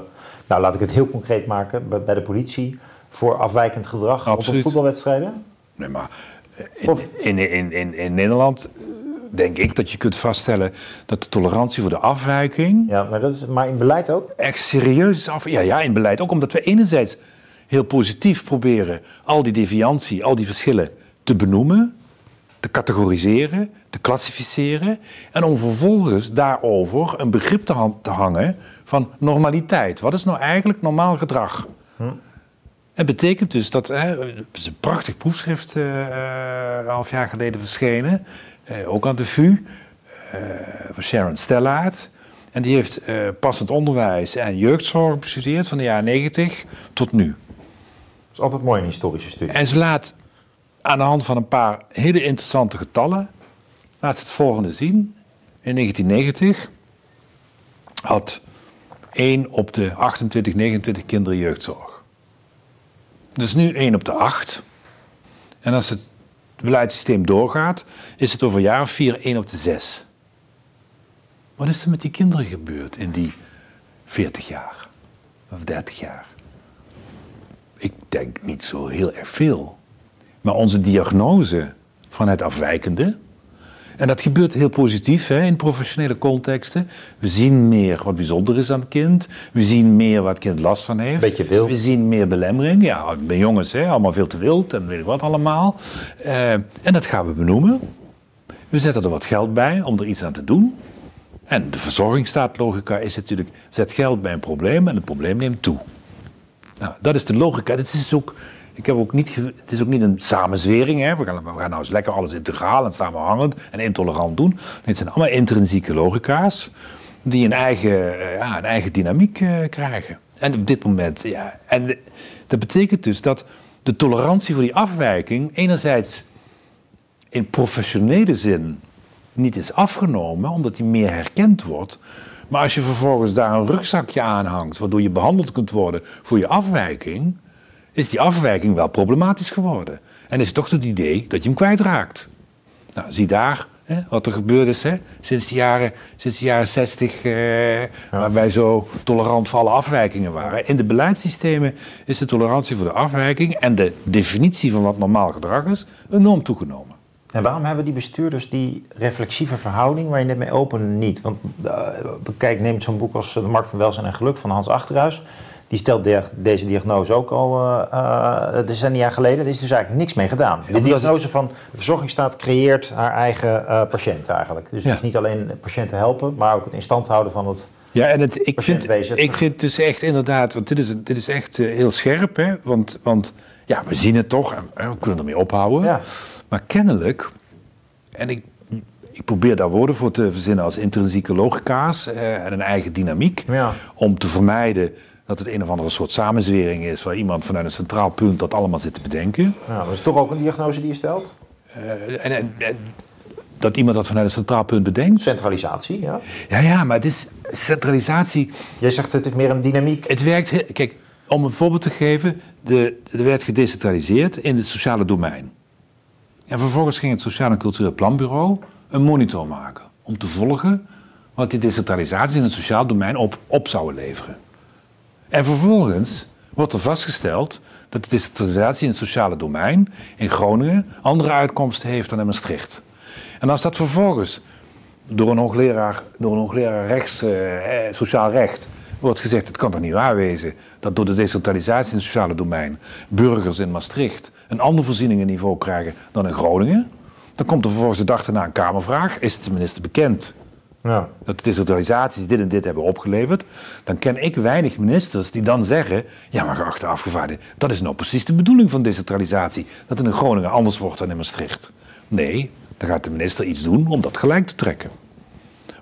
nou laat ik het heel concreet maken, bij, de politie, voor afwijkend gedrag Absoluut. op voetbalwedstrijden? Nee, maar in, in, in, in, in Nederland denk ik dat je kunt vaststellen dat de tolerantie voor de afwijking. Ja, maar, dat is, maar in beleid ook? Echt serieus is af. Ja, ja, in beleid ook, omdat we enerzijds heel positief proberen al die deviantie, al die verschillen te benoemen te categoriseren, te klassificeren en om vervolgens daarover een begrip te, te hangen van normaliteit. Wat is nou eigenlijk normaal gedrag? Hm. Het betekent dus dat, hè, het is een prachtig proefschrift uh, een half jaar geleden verschenen, uh, ook aan de VU, uh, van Sharon Stellaert. En die heeft passend onderwijs en jeugdzorg bestudeerd van de jaren 90 tot nu. Dat is altijd mooi in historische studies. En ze laat aan de hand van een paar hele interessante getallen laat ze het volgende zien. In 1990 had 1 op de 28, 29 kinderen jeugdzorg. Dus nu 1 op de 8. En als het beleidssysteem doorgaat, is het over jaar of 4 1 op de 6. Wat is er met die kinderen gebeurd in die 40 jaar of 30 jaar? Ik denk niet zo heel erg veel. Maar onze diagnose van het afwijkende, en dat gebeurt heel positief hè, in professionele contexten. We zien meer wat bijzonder is aan het kind. We zien meer waar het kind last van heeft. Beetje wild. We zien meer belemmering. Ja, bij jongens, hè, allemaal veel te wild en weet ik wat allemaal. Uh, en dat gaan we benoemen. We zetten er wat geld bij om er iets aan te doen. En de verzorgingsstaatlogica is natuurlijk: zet geld bij een probleem en het probleem neemt toe. Nou, dat is de logica. Dat is ook ik heb ook niet, het is ook niet een samenzwering. Hè. We, gaan, we gaan nou eens lekker alles integraal en samenhangend en intolerant doen. het zijn allemaal intrinsieke logica's die een eigen, eh, ja, een eigen dynamiek uh, krijgen. En op dit moment, ja. En dat betekent dus dat de tolerantie voor die afwijking enerzijds in professionele zin niet is afgenomen, omdat die meer herkend wordt. Maar als je vervolgens daar een rugzakje aan hangt, waardoor je behandeld kunt worden voor je afwijking, is die afwijking wel problematisch geworden. En is het toch het idee dat je hem kwijtraakt. Nou, zie daar hè, wat er gebeurd is hè, sinds, de jaren, sinds de jaren 60, eh, waar wij zo tolerant voor alle afwijkingen waren. In de beleidssystemen is de tolerantie voor de afwijking en de definitie van wat normaal gedrag is enorm toegenomen. En waarom hebben die bestuurders die reflexieve verhouding waar je net mee opende niet? Want uh, kijk, neem zo'n boek als De Markt van Welzijn en Geluk van Hans Achterhuis die stelt deze diagnose ook al uh, decennia geleden. Er is dus eigenlijk niks mee gedaan. de diagnose van de verzorgingsstaat creëert haar eigen uh, patiënt eigenlijk. Dus ja. niet alleen patiënten helpen, maar ook het in stand houden van het ja, en het, ik, vind, ik vind dus echt inderdaad, want dit is, dit is echt heel scherp, hè? Want, want ja, we zien het toch en we kunnen ermee ophouden. Ja. Maar kennelijk, en ik, ik probeer daar woorden voor te verzinnen als intrinsieke logica's en een eigen dynamiek, ja. om te vermijden dat het een of andere soort samenzwering is waar iemand vanuit een centraal punt dat allemaal zit te bedenken. Ja, dat is toch ook een diagnose die je stelt? Uh, en, en, dat iemand dat vanuit een centraal punt bedenkt. Centralisatie, ja. Ja, ja, maar het is centralisatie. Jij zegt het is meer een dynamiek. Het werkt, kijk, om een voorbeeld te geven, de, er werd gedecentraliseerd in het sociale domein. En vervolgens ging het Sociaal en Cultureel Planbureau een monitor maken om te volgen wat die decentralisatie in het sociaal domein op, op zouden leveren. En vervolgens wordt er vastgesteld dat de decentralisatie in het sociale domein in Groningen andere uitkomsten heeft dan in Maastricht. En als dat vervolgens door een hoogleraar, door een hoogleraar rechts, eh, eh sociaal recht wordt gezegd: het kan toch niet waar wezen dat door de decentralisatie in het sociale domein burgers in Maastricht een ander voorzieningenniveau krijgen dan in Groningen. Dan komt er vervolgens de dag erna een Kamervraag. Is het de minister bekend Ja. dat de decentralisaties dit en dit hebben opgeleverd? Dan ken ik weinig ministers die dan zeggen... ja, maar geachte afgevaardigde, dat is nou precies de bedoeling van decentralisatie. Dat het in Groningen anders wordt dan in Maastricht. Nee, dan gaat de minister iets doen om dat gelijk te trekken.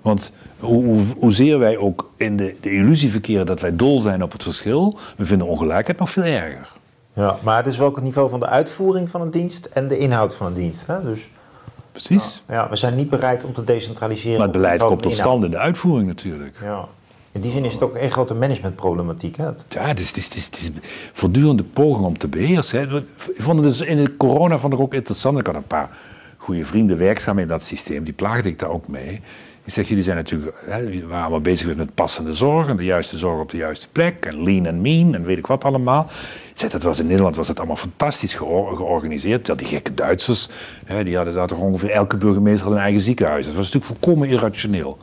Want hoe, hoe, hoezeer wij ook in de, de illusie verkeren dat wij dol zijn op het verschil... we vinden ongelijkheid nog veel erger. Ja, maar het is wel het niveau van de uitvoering van een dienst en de inhoud van een dienst. Hè? Dus Precies. ja, we zijn niet bereid om te decentraliseren. Maar het beleid komt tot stand in de uitvoering natuurlijk. Ja. In die zin is het ook een grote managementproblematiek. Hè? Ja, het is, het is, het is, het is voortdurende poging om te beheersen. hè. Ik vond het dus in de corona vond ik ook interessant. Ik had een paar goede vrienden werkzaam in dat systeem. Die plaagde ik daar ook mee. Ik zeg, jullie zijn natuurlijk waren allemaal bezig met passende zorg... en de juiste zorg op de juiste plek... en lean en mean en weet ik wat allemaal. Zeg, dat was in Nederland was het allemaal fantastisch geor- georganiseerd. Terwijl die gekke Duitsers, hè, die hadden daar toch ongeveer... elke burgemeester had een eigen ziekenhuis. Dat was natuurlijk volkomen irrationeel.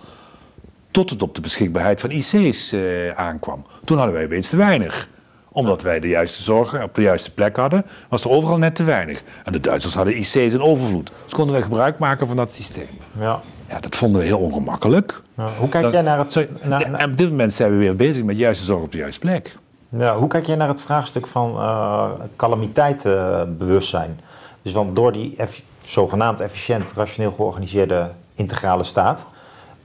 Tot het op de beschikbaarheid van IC's eh, aankwam. Toen hadden wij opeens te weinig. Omdat wij de juiste zorg op de juiste plek hadden, was er overal net te weinig. En de Duitsers hadden IC's in overvloed. Dus konden wij gebruik maken van dat systeem. Ja. Ja, dat vonden we heel ongemakkelijk. Ja. Hoe kijk Dat- jij naar het, Sorry, naar- naar- en op dit moment zijn we weer bezig met juiste zorg op de juiste plek. Ja, hoe kijk jij naar het vraagstuk van eh calamiteitenbewustzijn? Dus want door die eff- zogenaamd efficiënt, rationeel georganiseerde integrale staat,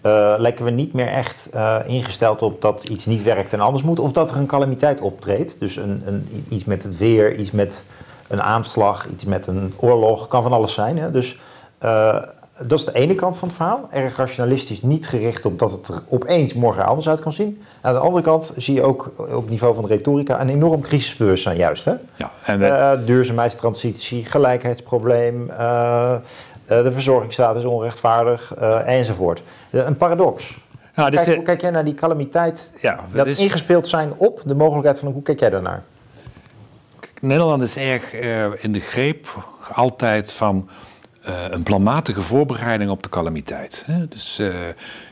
eh, lijken we niet meer echt eh, ingesteld op dat iets niet werkt en anders moet, of dat er een calamiteit optreedt. Dus een, een, iets met het weer, iets met een aanslag, iets met een oorlog, kan van alles zijn. Hè? Dus eh, dat is de ene kant van het verhaal. Erg rationalistisch, niet gericht op dat het er opeens morgen anders uit kan zien. Aan de andere kant zie je ook op niveau van de retorica een enorm crisisbewustzijn juist. Hè? Ja, en we, Eh, duurzaamheidstransitie, gelijkheidsprobleem, eh, eh, de verzorgingsstaat is onrechtvaardig enzovoort. Een paradox. nou, Kijk, hoe kijk jij naar die calamiteit, ja, dat ingespeeld zijn op de mogelijkheid van hoe kijk jij daarnaar? Nederland is erg in de greep altijd van eh, een planmatige voorbereiding op de calamiteit. Hè? Dus eh,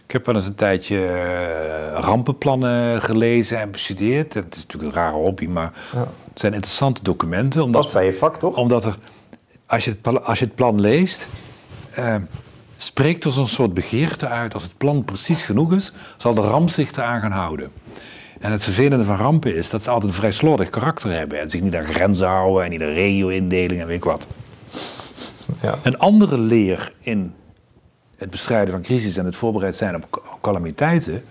ik heb wel eens een tijdje eh, rampenplannen gelezen en bestudeerd. Het is natuurlijk een rare hobby, maar Ja. het zijn interessante documenten. Dat Omdat, is bij je vak, toch? omdat er, als je het, als je het plan leest, spreekt er zo'n soort begeerte uit. Als het plan precies genoeg is, zal de ramp zich eraan gaan houden. En het vervelende van rampen is dat ze altijd een vrij slordig karakter hebben. En zich niet aan grenzen houden en niet aan regio-indeling en weet ik wat. Ja. Een andere leer in het bestrijden van crisis en het voorbereid zijn op calamiteiten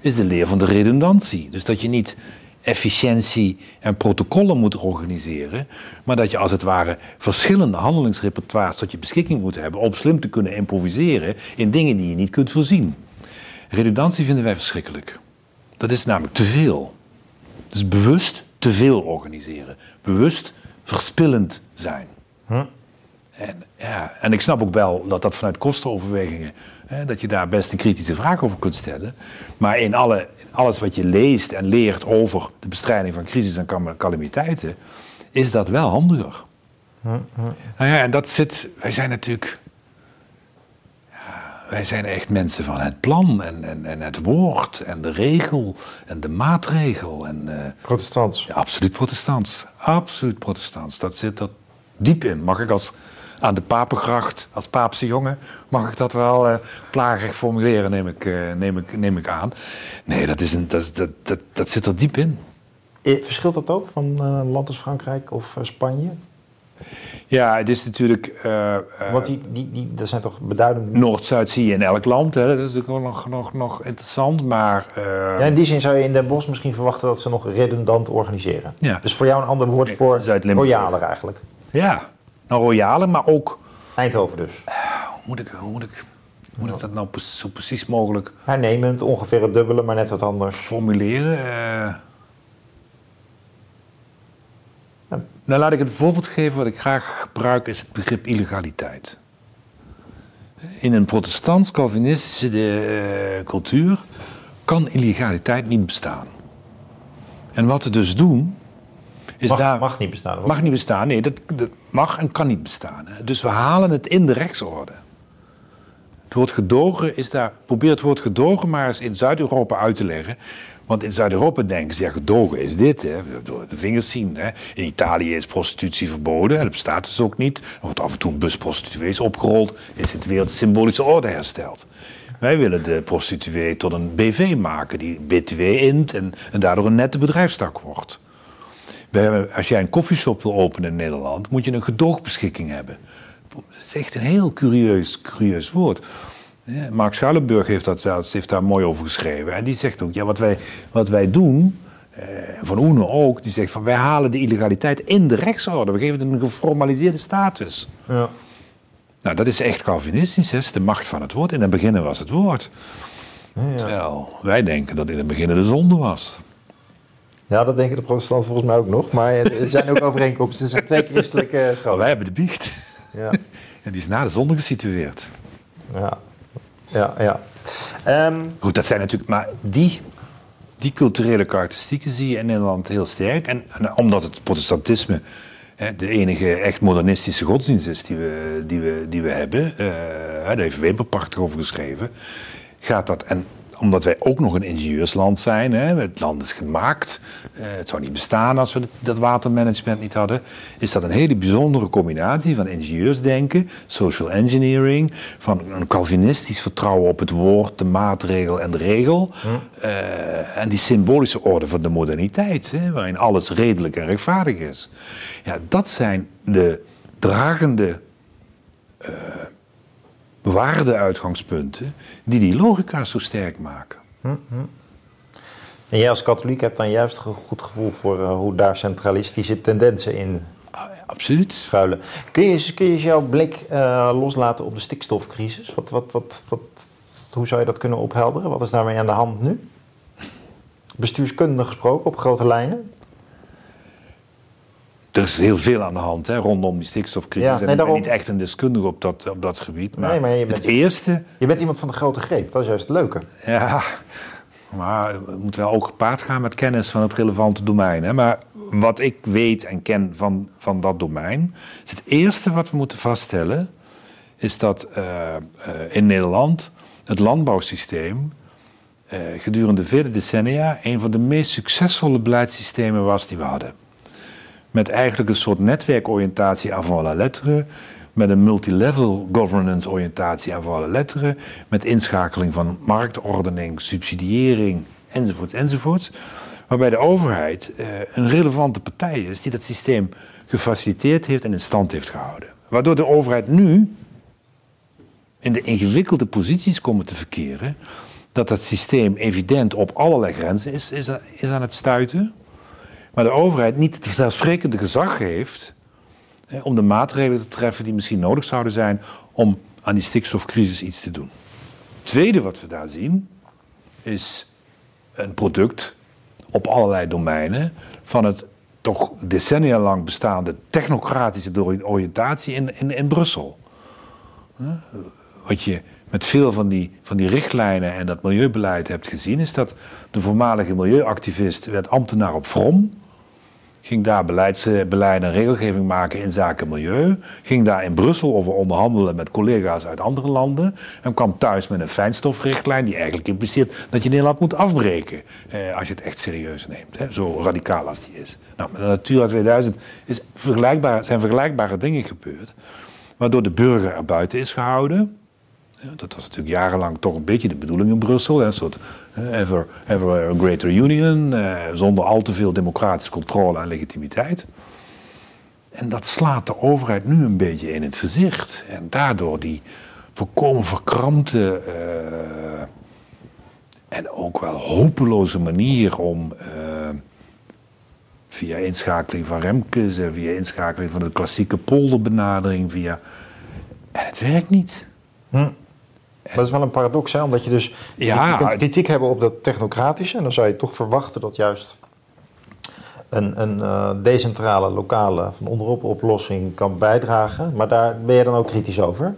is de leer van de redundantie. Dus dat je niet efficiëntie en protocollen moet organiseren, maar dat je als het ware verschillende handelingsrepertoires tot je beschikking moet hebben om slim te kunnen improviseren in dingen die je niet kunt voorzien. Redundantie vinden wij verschrikkelijk. Dat is namelijk te veel. Dus bewust te veel organiseren. Bewust verspillend zijn. En, ja, en ik snap ook wel dat dat vanuit kostenoverwegingen, hè, dat je daar best een kritische vraag over kunt stellen. Maar in alle, alles wat je leest en leert over de bestrijding van crisis en calamiteiten, is dat wel handiger. Nou ja, en dat zit, wij zijn natuurlijk, ja, wij zijn echt mensen van het plan en, en, en het woord en de regel en de maatregel. En, eh, Protestants. ja, absoluut protestants. Absoluut protestants. Dat zit er diep in. Mag ik als aan de Papengracht, als paapse jongen, mag ik dat wel eh plagerig formuleren, neem ik, eh, neem, ik, neem ik aan. Nee, dat, is een, dat, is- dat, dat, dat zit er diep in. Eh, Verschilt dat ook van een land als Frankrijk of Spanje? Ja, het is natuurlijk... eh, Want die, die, die, dat zijn toch beduidend... Noord-Zuid zie je in elk land. Hè. Dat is natuurlijk nog, nog, nog interessant, maar... Ja, in die zin zou je in Den Bosch misschien verwachten dat ze nog redundant organiseren. Ja. Dus voor jou een ander woord voor royaler eigenlijk. ja, nou royale, maar ook... Eindhoven dus. Hoe moet ik, hoe moet ik, hoe moet ik dat nou zo precies mogelijk Hernemend, ongeveer het dubbele, maar net wat anders. formuleren. Ja. Nou, laat ik een voorbeeld geven. Wat ik graag gebruik is het begrip illegaliteit. In een protestants-calvinistische eh, cultuur kan illegaliteit niet bestaan. En wat we dus doen, is Mag, daar... mag niet bestaan. Mag niet bestaan, nee, dat, dat mag en kan niet bestaan. Dus we halen het in de rechtsorde. Het woord gedogen is daar. Probeer het woord gedogen maar eens in Zuid-Europa uit te leggen. Want in Zuid-Europa denken ze, ja, gedogen is dit. Hè. Door de vingers zien. Hè. In Italië is prostitutie verboden. Dat bestaat dus ook niet. Er wordt af en toe een bus prostituees opgerold. Is het weer de symbolische orde hersteld. Wij willen de prostituee tot een BV maken die BTW int en, en daardoor een nette bedrijfstak wordt. Als jij een koffieshop wil openen in Nederland, moet je een gedoogbeschikking hebben. Dat is echt een heel curieus, curieus woord. Ja, Mark Schuilenburg heeft, dat, heeft daar mooi over geschreven. En die zegt ook, ja, wat wij, wat wij doen, eh, Van Oene ook, die zegt van wij halen de illegaliteit in de rechtsorde. We geven het een geformaliseerde status. Ja. Nou, dat is echt Calvinistisch, hè? de macht van het woord. In het begin was het woord. Ja. Terwijl wij denken dat in het begin de zonde was. Ja, dat denken de protestanten volgens mij ook nog. Maar er zijn ook overeenkomsten. Er zijn twee christelijke scholen. Wij hebben de biecht. Ja. En die is na de zonde gesitueerd. Ja, ja, ja. Um, Goed, dat zijn natuurlijk... Maar die, die culturele karakteristieken zie je in Nederland heel sterk. En, en omdat het protestantisme de enige echt modernistische godsdienst is die we, die we, die we hebben. Uh, daar heeft Weber prachtig over geschreven. Gaat dat, en omdat wij ook nog een ingenieursland zijn. Hè, het land is gemaakt. Uh, het zou niet bestaan als we dat watermanagement niet hadden. Is dat een hele bijzondere combinatie van ingenieursdenken, social engineering, van een Calvinistisch vertrouwen op het woord, de maatregel en de regel. Hm. Uh, en die symbolische orde van de moderniteit, hè, waarin alles redelijk en rechtvaardig is. Ja, dat zijn de dragende. Uh, waardeuitgangspunten die die logica zo sterk maken. Hm, hm. En jij als katholiek hebt dan juist een goed gevoel voor uh, hoe daar centralistische tendensen in ah, absoluut. schuilen. Kun je, kun je jouw blik uh, loslaten op de stikstofcrisis? Wat, wat, wat, wat, hoe zou je dat kunnen ophelderen? Wat is daarmee aan de hand nu? Bestuurskundig gesproken op grote lijnen? Er is heel veel aan de hand hè, rondom die stikstofcrisis. Ja, nee, ik ben niet echt een deskundige op dat, op dat gebied. Maar, nee, maar je bent, het eerste... Je bent iemand van de grote greep, dat is juist het leuke. Ja, maar we moeten wel ook gepaard gaan met kennis van het relevante domein. Hè. Maar wat ik weet en ken van, van dat domein... is het eerste wat we moeten vaststellen... is dat uh, uh, in Nederland het landbouwsysteem... Uh, gedurende vele decennia... een van de meest succesvolle beleidssystemen was die we hadden met eigenlijk een soort netwerkoriëntatie avant la lettre, met een multilevel governance oriëntatie avant la lettre, met inschakeling van marktordening, subsidiëring enzovoorts enzovoorts, waarbij de overheid eh, een relevante partij is die dat systeem gefaciliteerd heeft en in stand heeft gehouden. Waardoor de overheid nu in de ingewikkelde posities komen te verkeren dat dat systeem evident op allerlei grenzen is, is, is aan het stuiten maar de overheid niet het vanzelfsprekende gezag heeft om de maatregelen te treffen die misschien nodig zouden zijn om aan die stikstofcrisis iets te doen. Het tweede wat we daar zien is een product op allerlei domeinen van het toch decennia lang bestaande technocratische oriëntatie in, in, in Brussel. Wat je met veel van die, van die richtlijnen en dat milieubeleid hebt gezien, is dat de voormalige milieuactivist werd ambtenaar op From ging daar beleidsbeleid en regelgeving maken in zaken milieu. Ging daar in Brussel over onderhandelen met collega's uit andere landen. En kwam thuis met een fijnstofrichtlijn die eigenlijk impliceert dat je Nederland moet afbreken. Eh, als je het echt serieus neemt. Hè, zo radicaal als die is. Nou, met de Natura 2000 is vergelijkbaar, zijn vergelijkbare dingen gebeurd. Waardoor de burger er buiten is gehouden. Dat was natuurlijk jarenlang toch een beetje de bedoeling in Brussel. Een soort ever, ever greater union, eh, zonder al te veel democratische controle en legitimiteit. En dat slaat de overheid nu een beetje in het gezicht. En daardoor die volkomen verkrampte uh, en ook wel hopeloze manier om uh, via inschakeling van Remkes en via inschakeling van de klassieke polderbenadering, via. En het werkt niet. Hm. Dat is wel een paradox, hè? omdat je dus ja, je kunt kritiek hebben op dat technocratische. En dan zou je toch verwachten dat juist een, een uh, decentrale, lokale, van onderop oplossing kan bijdragen. Maar daar ben je dan ook kritisch over?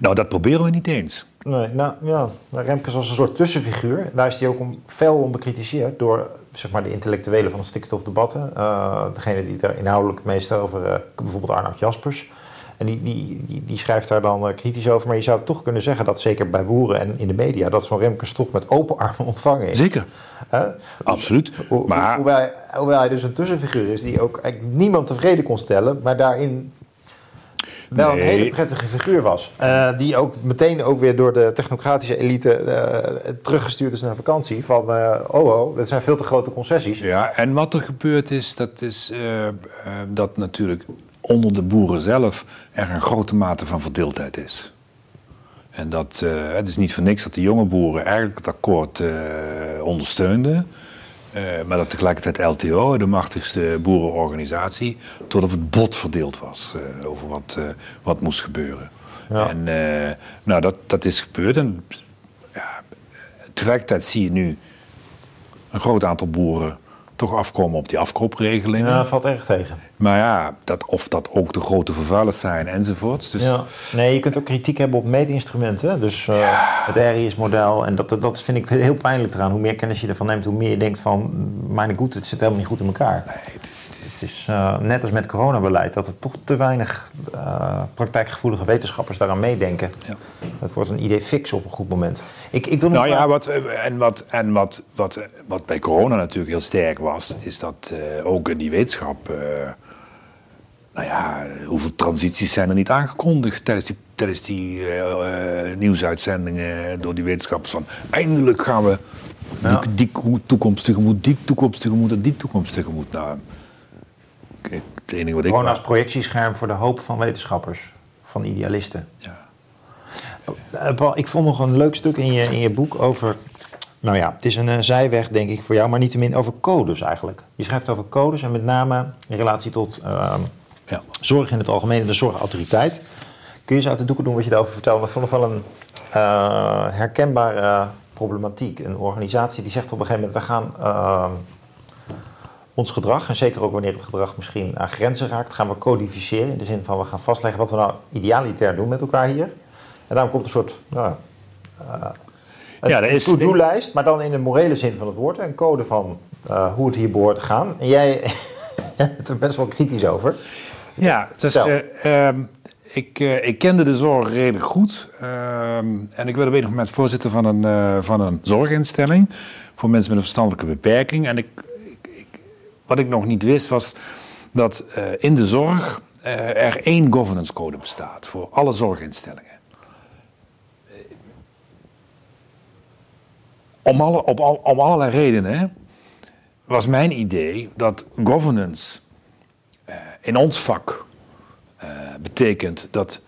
Nou, dat proberen we niet eens. Nee, nou ja, Remkes als een soort tussenfiguur. Daar is hij ook om, fel om bekritiseerd door zeg maar, de intellectuelen van de stikstofdebatten. Uh, degene die daar inhoudelijk het meeste over, uh, bijvoorbeeld Arnoud Jaspers. En die, die, die, die schrijft daar dan eh, kritisch over. Maar je zou toch kunnen zeggen dat zeker bij boeren en in de media... dat zo'n Remkes toch met open armen ontvangen is. Zeker. Hè? Absoluut. Ho- Maar hoewel, hij, hoewel hij dus een tussenfiguur is die ook eigenlijk niemand tevreden kon stellen, maar daarin wel een hele prettige figuur was. Eh, die ook meteen ook weer door de technocratische elite eh, teruggestuurd is naar vakantie. Van, oh oh, dat zijn veel te grote concessies. Ja, en wat er gebeurd is, dat is dat natuurlijk onder de boeren zelf er een grote mate van verdeeldheid is. En dat, eh, het is niet voor niks dat de jonge boeren eigenlijk het akkoord eh, ondersteunden. eh, maar dat tegelijkertijd LTO, de machtigste boerenorganisatie, tot op het bot verdeeld was over wat, wat moest gebeuren. Ja. En nou, dat, dat is gebeurd. En ja, tegelijkertijd zie je nu een groot aantal boeren toch afkomen op die afkoopregelingen. Ja, valt erg tegen. Maar ja, dat, of dat ook de grote vervuilers zijn enzovoorts. Dus Ja. Nee, je kunt ook kritiek hebben op meetinstrumenten. Dus eh, het RIS-model. En dat, dat vind ik heel pijnlijk eraan. Hoe meer kennis je ervan neemt, hoe meer je denkt van... mijn goed, het zit helemaal niet goed in elkaar. nee, het is, het is- eh, net als met coronabeleid, dat er toch te weinig eh, praktijkgevoelige wetenschappers daaraan meedenken. Ja. Het wordt een idee fix op een goed moment. Ik, ik wil Nou ja, maar- wat, eh, en, wat, en wat, wat, wat bij corona natuurlijk heel sterk was, is dat ook in die wetenschap. nou ja, hoeveel transities zijn er niet aangekondigd tijdens die, tijdens die nieuwsuitzendingen door die wetenschappers? Van eindelijk gaan we Ja. die, die toekomst tegemoet, die toekomst tegemoet en die toekomst tegemoet. Nou, het enige wat ik. Gewoon als projectiescherm voor de hoop van wetenschappers, van idealisten. Ja. Eh, Paul, ik vond nog een leuk stuk in je, in je boek over... Nou ja, het is een eh, zijweg, denk ik, voor jou, maar niettemin over codes eigenlijk. Je schrijft over codes en met name in relatie tot ehm, Ja. zorg in het algemeen en de zorgautoriteit. Kun je eens uit de doeken doen wat je daarover vertelde? Ik vond het wel een eh, herkenbare problematiek. Een organisatie die zegt op een gegeven moment... we gaan ehm, ons gedrag, en zeker ook wanneer het gedrag misschien aan grenzen raakt... gaan we codificeren in de zin van we gaan vastleggen... wat we nou idealitair doen met elkaar hier. En daarom komt een soort... Nou, een Ja, is- to-do-lijst, maar dan in de morele zin van het woord. Een code van eh, hoe het hier behoort te gaan. En jij bent er best wel kritisch over. Ja, dus, ik, ik kende de zorg redelijk goed. ehm, en ik werd op enig moment voorzitter van een, van een zorginstelling voor mensen met een verstandelijke beperking. En ik- wat ik nog niet wist was dat eh, in de zorg eh, er één governance code bestaat voor alle zorginstellingen. Om, alle, op, al- om allerlei redenen was mijn idee dat governance in ons vak eh, betekent dat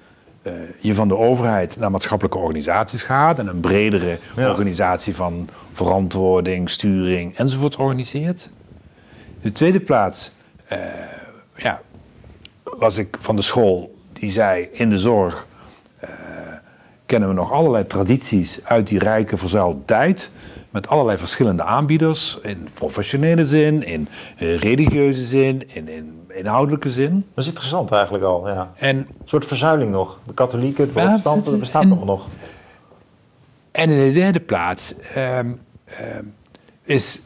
eh, je van de overheid naar maatschappelijke organisaties gaat en een bredere Ja. organisatie van verantwoording, sturing enzovoort organiseert. De tweede plaats eh, ja, was ik van de school die zei in de zorg eh, kennen we nog allerlei tradities uit die rijke verzuilde tijd. Met allerlei verschillende aanbieders. In professionele zin, in eh, religieuze zin, in, in inhoudelijke zin. Dat is interessant eigenlijk al, ja. En, Een soort verzuiling nog. De katholieken, de protestanten, dat bestaat allemaal nog. en in de derde plaats ehm, ehm, is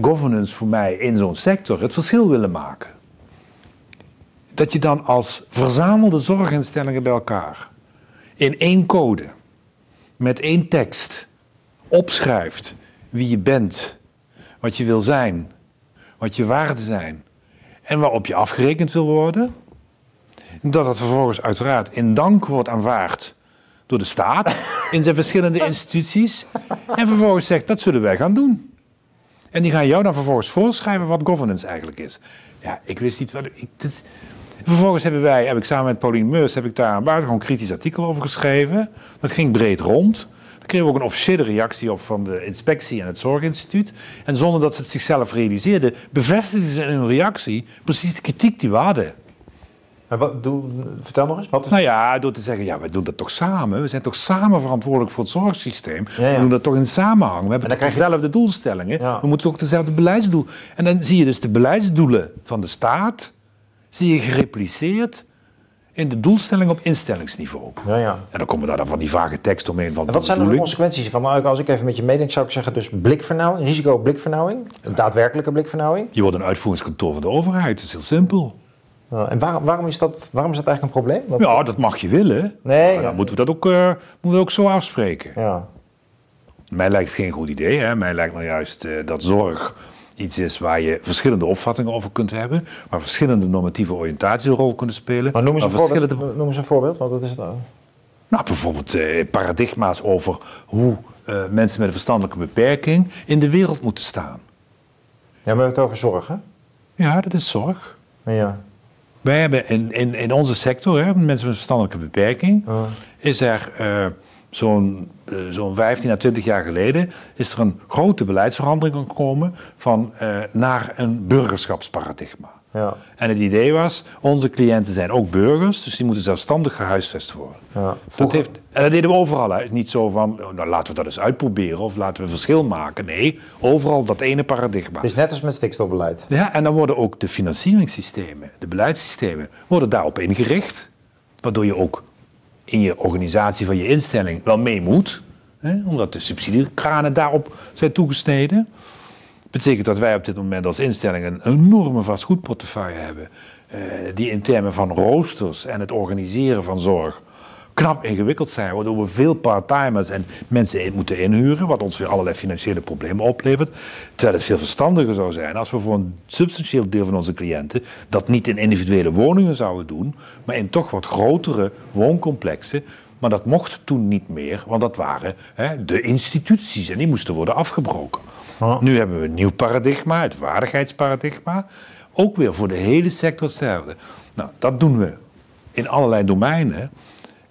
governance voor mij in zo'n sector het verschil willen maken. Dat je dan als verzamelde zorginstellingen bij elkaar in één code, met één tekst, opschrijft wie je bent, wat je wil zijn, wat je waarden zijn en waarop je afgerekend wil worden. Dat dat vervolgens uiteraard in dank wordt aanvaard door de staat in zijn verschillende instituties. En vervolgens zegt dat zullen wij gaan doen. En die gaan jou dan vervolgens voorschrijven wat governance eigenlijk is. Ja, ik wist niet wat. Ik, Vervolgens hebben wij, heb ik samen met Pauline Meurs, heb ik daar een buitengewoon kritisch artikel over geschreven. Dat ging breed rond. Daar kregen we ook een officiële reactie op van de inspectie en het zorginstituut. En zonder dat ze het zichzelf realiseerden, bevestigden ze in hun reactie precies de kritiek die we hadden. Maar wat, doe, vertel nog eens, wat is... Nou ja, door te zeggen, ja, wij doen dat toch samen. We zijn toch samen verantwoordelijk voor het zorgsysteem. Ja, ja. We doen dat toch in samenhang. We hebben toch je- dezelfde doelstellingen. Ja. We moeten ook dezelfde beleidsdoel. En dan zie je dus de beleidsdoelen van de staat... zie je gerepliceerd in de doelstelling op instellingsniveau. Ja, ja. En dan komen daar dan van die vage tekst omheen van En wat zijn dan de consequenties van, nou, als ik even met je meedenk, zou ik zeggen, dus blikvernauwing, risico op blikvernauwing, een daadwerkelijke blikvernauwing. Je wordt een uitvoeringskantoor van de overheid. Dat is heel simpel. En waarom, waarom, is dat, waarom is dat eigenlijk een probleem? Ja, dat mag je willen. Nee, maar dan moeten we dat ook, uh, moeten we ook zo afspreken. Ja. Mij lijkt het geen goed idee. Hè? Mij lijkt nou juist uh, dat zorg iets is waar je verschillende opvattingen over kunt hebben, waar verschillende normatieve oriëntaties een rol kunnen spelen. Maar noem eens, een, voorbeeld, noem eens een voorbeeld, want dat is het. Nou, bijvoorbeeld eh, paradigma's over hoe mensen met een verstandelijke beperking in de wereld moeten staan. Ja, maar we hebben het over zorg, hè? Ja, dat is zorg. Ja. Wij hebben in, in, in onze sector, hè, mensen met een verstandelijke beperking, oh. is er uh, zo'n uh, zo'n 15 à 20 jaar geleden is er een grote beleidsverandering gekomen van, uh, naar een burgerschapsparadigma. Ja. En het idee was, onze cliënten zijn ook burgers, dus die moeten zelfstandig gehuisvest worden. Ja. Dat heeft, en dat deden we overal. Hè. Niet zo van, oh, nou laten we dat eens uitproberen of laten we verschil maken. Nee, overal dat ene paradigma. Is net als met stikstofbeleid. Ja, en dan worden ook de financieringssystemen, de beleidssystemen, worden daarop ingericht. Waardoor je ook in je organisatie van je instelling wel mee moet. Hè, omdat de subsidiekranen daarop zijn toegesneden betekent dat wij op dit moment als instelling een enorme vastgoedportefeuille hebben. Uh, die in termen van roosters en het organiseren van zorg knap ingewikkeld zijn. Waardoor we veel part-timers en mensen moeten inhuren. Wat ons weer allerlei financiële problemen oplevert. Terwijl het veel verstandiger zou zijn als we voor een substantieel deel van onze cliënten. dat niet in individuele woningen zouden doen. maar in toch wat grotere wooncomplexen. Maar dat mocht toen niet meer, want dat waren hè, de instituties en die moesten worden afgebroken. Nu hebben we een nieuw paradigma, het waardigheidsparadigma. Ook weer voor de hele sector hetzelfde. Nou, dat doen we in allerlei domeinen.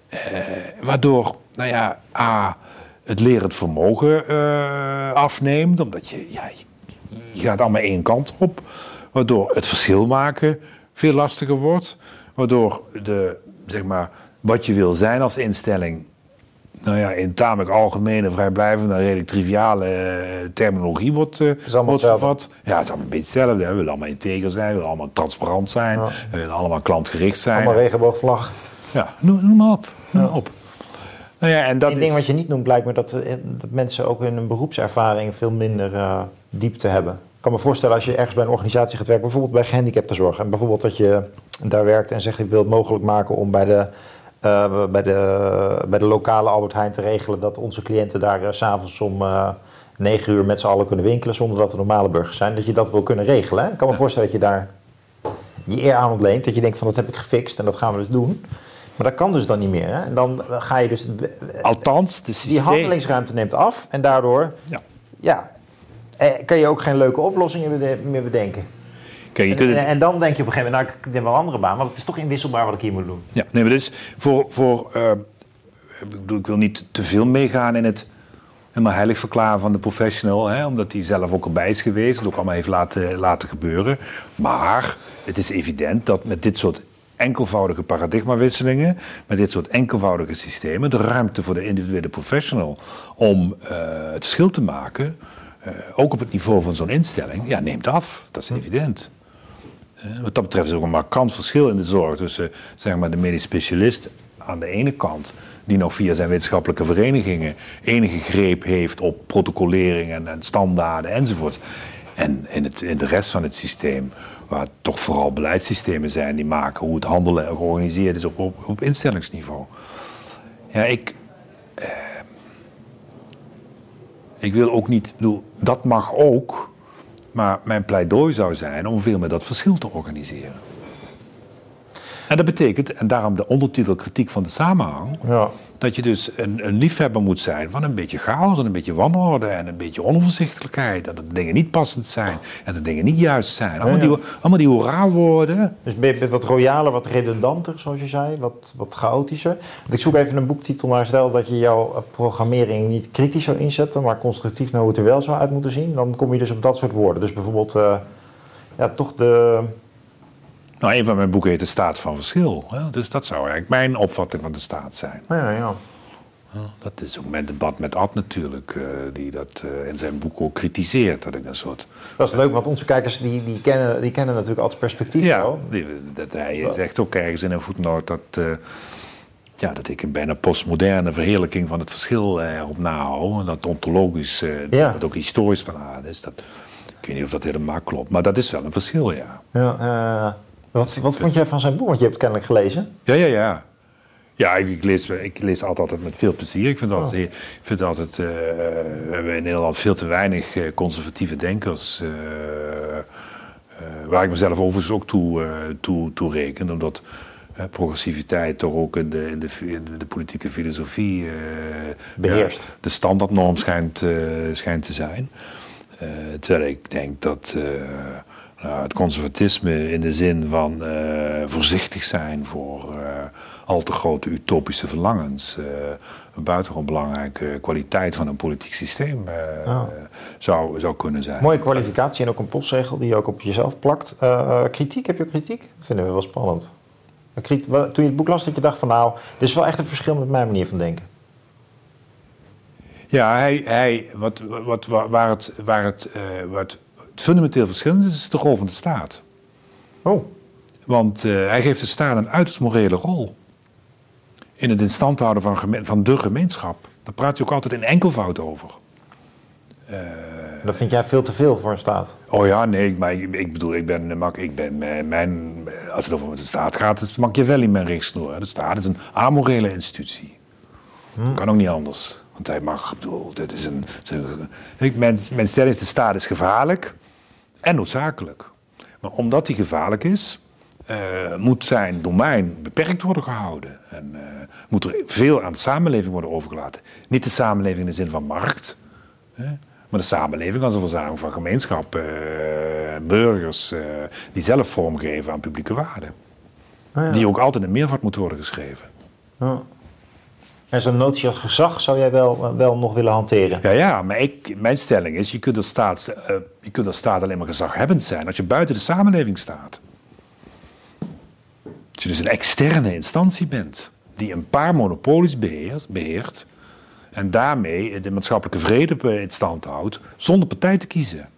Eh, waardoor, nou ja, A, het lerend vermogen uh, afneemt. Omdat je, ja, je gaat allemaal één kant op. Waardoor het verschil maken veel lastiger wordt. Waardoor de, zeg maar, wat je wil zijn als instelling nou ja, in tamelijk algemene, vrijblijvende, redelijk triviale uh, terminologie wordt, uh, wordt vervat. Ja, het is allemaal een beetje hetzelfde. Hè. We willen allemaal integer zijn, we willen allemaal transparant zijn, we willen allemaal klantgericht zijn. Allemaal regenboogvlag. Ja, noem, noem maar op. Noem maar op. Nou ja, en dat Eén ding wat je niet noemt blijkt me dat, eh, dat mensen ook in hun beroepservaring veel minder uh, diepte hebben. Ik kan me voorstellen als je ergens bij een organisatie gaat werken, bijvoorbeeld bij gehandicaptenzorg. En bijvoorbeeld dat je daar werkt en zegt ik wil het mogelijk maken om bij de uh, bij, de, bij de lokale Albert Heijn te regelen dat onze cliënten daar uh, s'avonds om uh, 9 uur met z'n allen kunnen winkelen zonder dat er normale burgers zijn. Dat je dat wil kunnen regelen. Hè? Ik kan me voorstellen dat je daar je eer aan ontleent. Dat je denkt van dat heb ik gefixt en dat gaan we dus doen. Maar dat kan dus dan niet meer. Hè? En dan ga je dus... Althans, de systeem... Die handelingsruimte neemt af en daardoor... Ja. ja eh, kan je ook geen leuke oplossingen meer bedenken. Kijk, en, en, dan denk je op een gegeven moment, nou, ik neem wel een andere baan, want het is toch inwisselbaar wat ik hier moet doen. Ja, nee, maar dus voor, voor uh, ik wil niet te veel meegaan in het helemaal heilig verklaren van de professional, hè, omdat hij zelf ook erbij is geweest, het ook allemaal heeft laten, laten gebeuren. Maar het is evident dat met dit soort enkelvoudige paradigmawisselingen, met dit soort enkelvoudige systemen, de ruimte voor de individuele professional om uh, het verschil te maken, uh, ook op het niveau van zo'n instelling, ja, neemt af. Dat is evident. Wat dat betreft is er ook een markant verschil in de zorg tussen zeg maar, de medisch specialist aan de ene kant, die nog via zijn wetenschappelijke verenigingen enige greep heeft op protocolering en, en standaarden enzovoort. En in, het, in de rest van het systeem, waar toch vooral beleidssystemen zijn die maken hoe het handelen georganiseerd is op, op, op instellingsniveau. Ja, ik. Eh, ik wil ook niet. Bedoel, dat mag ook. Maar mijn pleidooi zou zijn om veel meer dat verschil te organiseren. En dat betekent, en daarom de ondertitel kritiek van de samenhang, ja. dat je dus een, een, liefhebber moet zijn van een beetje chaos en een beetje wanorde en een beetje onoverzichtelijkheid. Dat de dingen niet passend zijn en dat dingen niet juist zijn. Allemaal, Die, allemaal die hoera-woorden. Dus ben je wat royaler, wat redundanter, zoals je zei, wat, wat chaotischer. Ik zoek even een boektitel naar, stel dat je jouw programmering niet kritisch zou inzetten, maar constructief naar hoe het er wel zou uit moeten zien. Dan kom je dus op dat soort woorden. Dus bijvoorbeeld, uh, ja, toch de nou, een van mijn boeken heet De Staat van Verschil. Hè? Dus dat zou eigenlijk mijn opvatting van de staat zijn. Ja, ja. Dat is ook mijn debat met Ad natuurlijk, uh, die dat uh, in zijn boek ook kritiseert. Dat ik een soort... Dat is leuk, want onze kijkers die, die, kennen, die kennen natuurlijk Ad's perspectief ja, Die, dat, hij zegt ook ergens in een voetnoot dat, uh, ja, dat ik een bijna postmoderne verheerlijking van het verschil erop nahoud. En dat ontologisch, ja. dat ook historisch van aard is. Dat, ik weet niet of dat helemaal klopt, maar dat is wel een verschil, ja. Ja, Wat, wat vond jij van zijn boek? Want je hebt het kennelijk gelezen. Ja, ja, ja. Ja, ik, ik, lees, ik lees altijd met veel plezier. Ik vind altijd, oh. ik vind altijd uh, we hebben in Nederland veel te weinig uh, conservatieve denkers. Uh, waar ik mezelf overigens ook toe, toe, toe reken. Omdat progressiviteit toch ook in de, in de, in de politieke filosofie beheerst. de standaardnorm schijnt, schijnt te zijn. terwijl ik denk dat nou, het conservatisme in de zin van voorzichtig zijn voor al te grote utopische verlangens. Uh, een buitengewoon belangrijke kwaliteit van een politiek systeem uh, zou, zou kunnen zijn. Mooie kwalificatie en ook een postzegel die je ook op jezelf plakt. Kritiek, heb je kritiek? Dat vinden we wel spannend. Toen je het boek las, dat je dacht van nou, dit is wel echt een verschil met mijn manier van denken. Ja, hij, hij, wat, wat, waar, het, waar, het, waar het, fundamenteel verschil is, is de rol van de staat. Oh. Want hij geeft de staat een uiterst morele rol in het instand houden van, van de gemeenschap. Daar praat je ook altijd in enkelvoud over. Uh, dat vind jij veel te veel voor een staat? Oh ja, nee, maar ik, ik bedoel, ik ben, ik ben mijn, als het over de staat gaat, is Machiavelli mijn richtsnoer. De staat is een amorele institutie. Hmm. Kan ook niet anders. Want hij mag, bedoel, dit is een, mijn, mijn stelling is, de staat is gevaarlijk en noodzakelijk. Maar omdat hij gevaarlijk is, uh, moet zijn domein beperkt worden gehouden. En uh, moet er veel aan de samenleving worden overgelaten. Niet de samenleving in de zin van markt, hè, maar de samenleving als een verzameling van gemeenschappen, uh, burgers, die zelf vormgeven aan publieke waarden. Ah, ja. Die ook altijd in meervoud moeten worden geschreven. Ja. En zo'n notie als gezag zou jij wel, wel nog willen hanteren? Ja, ja maar ik, mijn stelling is, je kunt, als staat, je kunt als staat alleen maar gezaghebbend zijn als je buiten de samenleving staat. Als je dus een externe instantie bent die een paar monopolies beheert, beheert en daarmee de maatschappelijke vrede in stand houdt zonder partij te kiezen.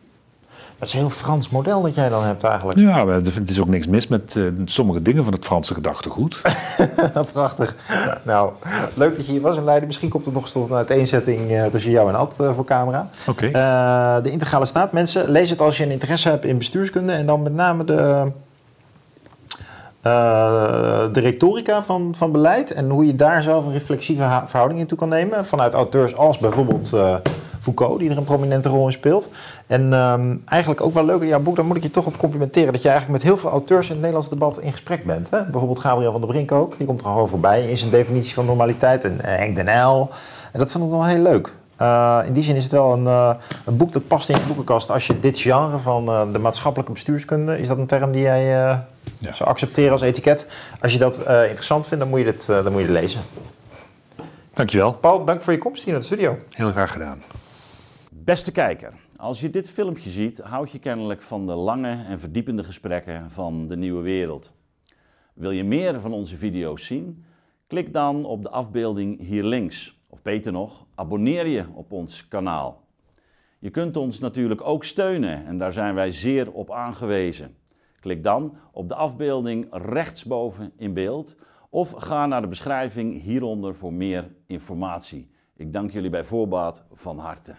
Dat is een heel Frans model dat jij dan hebt eigenlijk. Ja, het is ook niks mis met uh, sommige dingen van het Franse gedachtegoed. Prachtig. Nou, leuk dat je hier was in Leiden. Misschien komt er nog eens tot een uiteenzetting uh, tussen jou en Ad uh, voor camera. Oké. de integrale staat. Mensen, lees het als je een interesse hebt in bestuurskunde. En dan met name de de retorica van, van beleid en hoe je daar zelf een reflexieve verhouding in toe kan nemen. Vanuit auteurs als bijvoorbeeld Foucault, die er een prominente rol in speelt. En um, eigenlijk ook wel leuk in jouw boek, daar moet ik je toch op complimenteren, dat je eigenlijk met heel veel auteurs in het Nederlandse debat in gesprek bent. Hè? Bijvoorbeeld Gabriel van der Brink ook, die komt er gewoon voorbij in zijn definitie van normaliteit. En uh, Henk den Uyl. En dat vond ik wel heel leuk. Uh, in die zin is het wel een, uh, een, boek dat past in je boekenkast. Als je dit genre van uh, de maatschappelijke bestuurskunde, is dat een term die jij ja. zou accepteren als etiket. Als je dat interessant vindt, dan moet, je dit, dan moet je dit lezen. Dankjewel. Paul, dank voor je komst hier naar de studio. Heel graag gedaan. Beste kijker, als je dit filmpje ziet, houd je kennelijk van de lange en verdiepende gesprekken van de nieuwe wereld. Wil je meer van onze video's zien? Klik dan op de afbeelding hier links. Of beter nog, abonneer je op ons kanaal. Je kunt ons natuurlijk ook steunen en daar zijn wij zeer op aangewezen. Klik dan op de afbeelding rechtsboven in beeld of ga naar de beschrijving hieronder voor meer informatie. Ik dank jullie bij voorbaat van harte.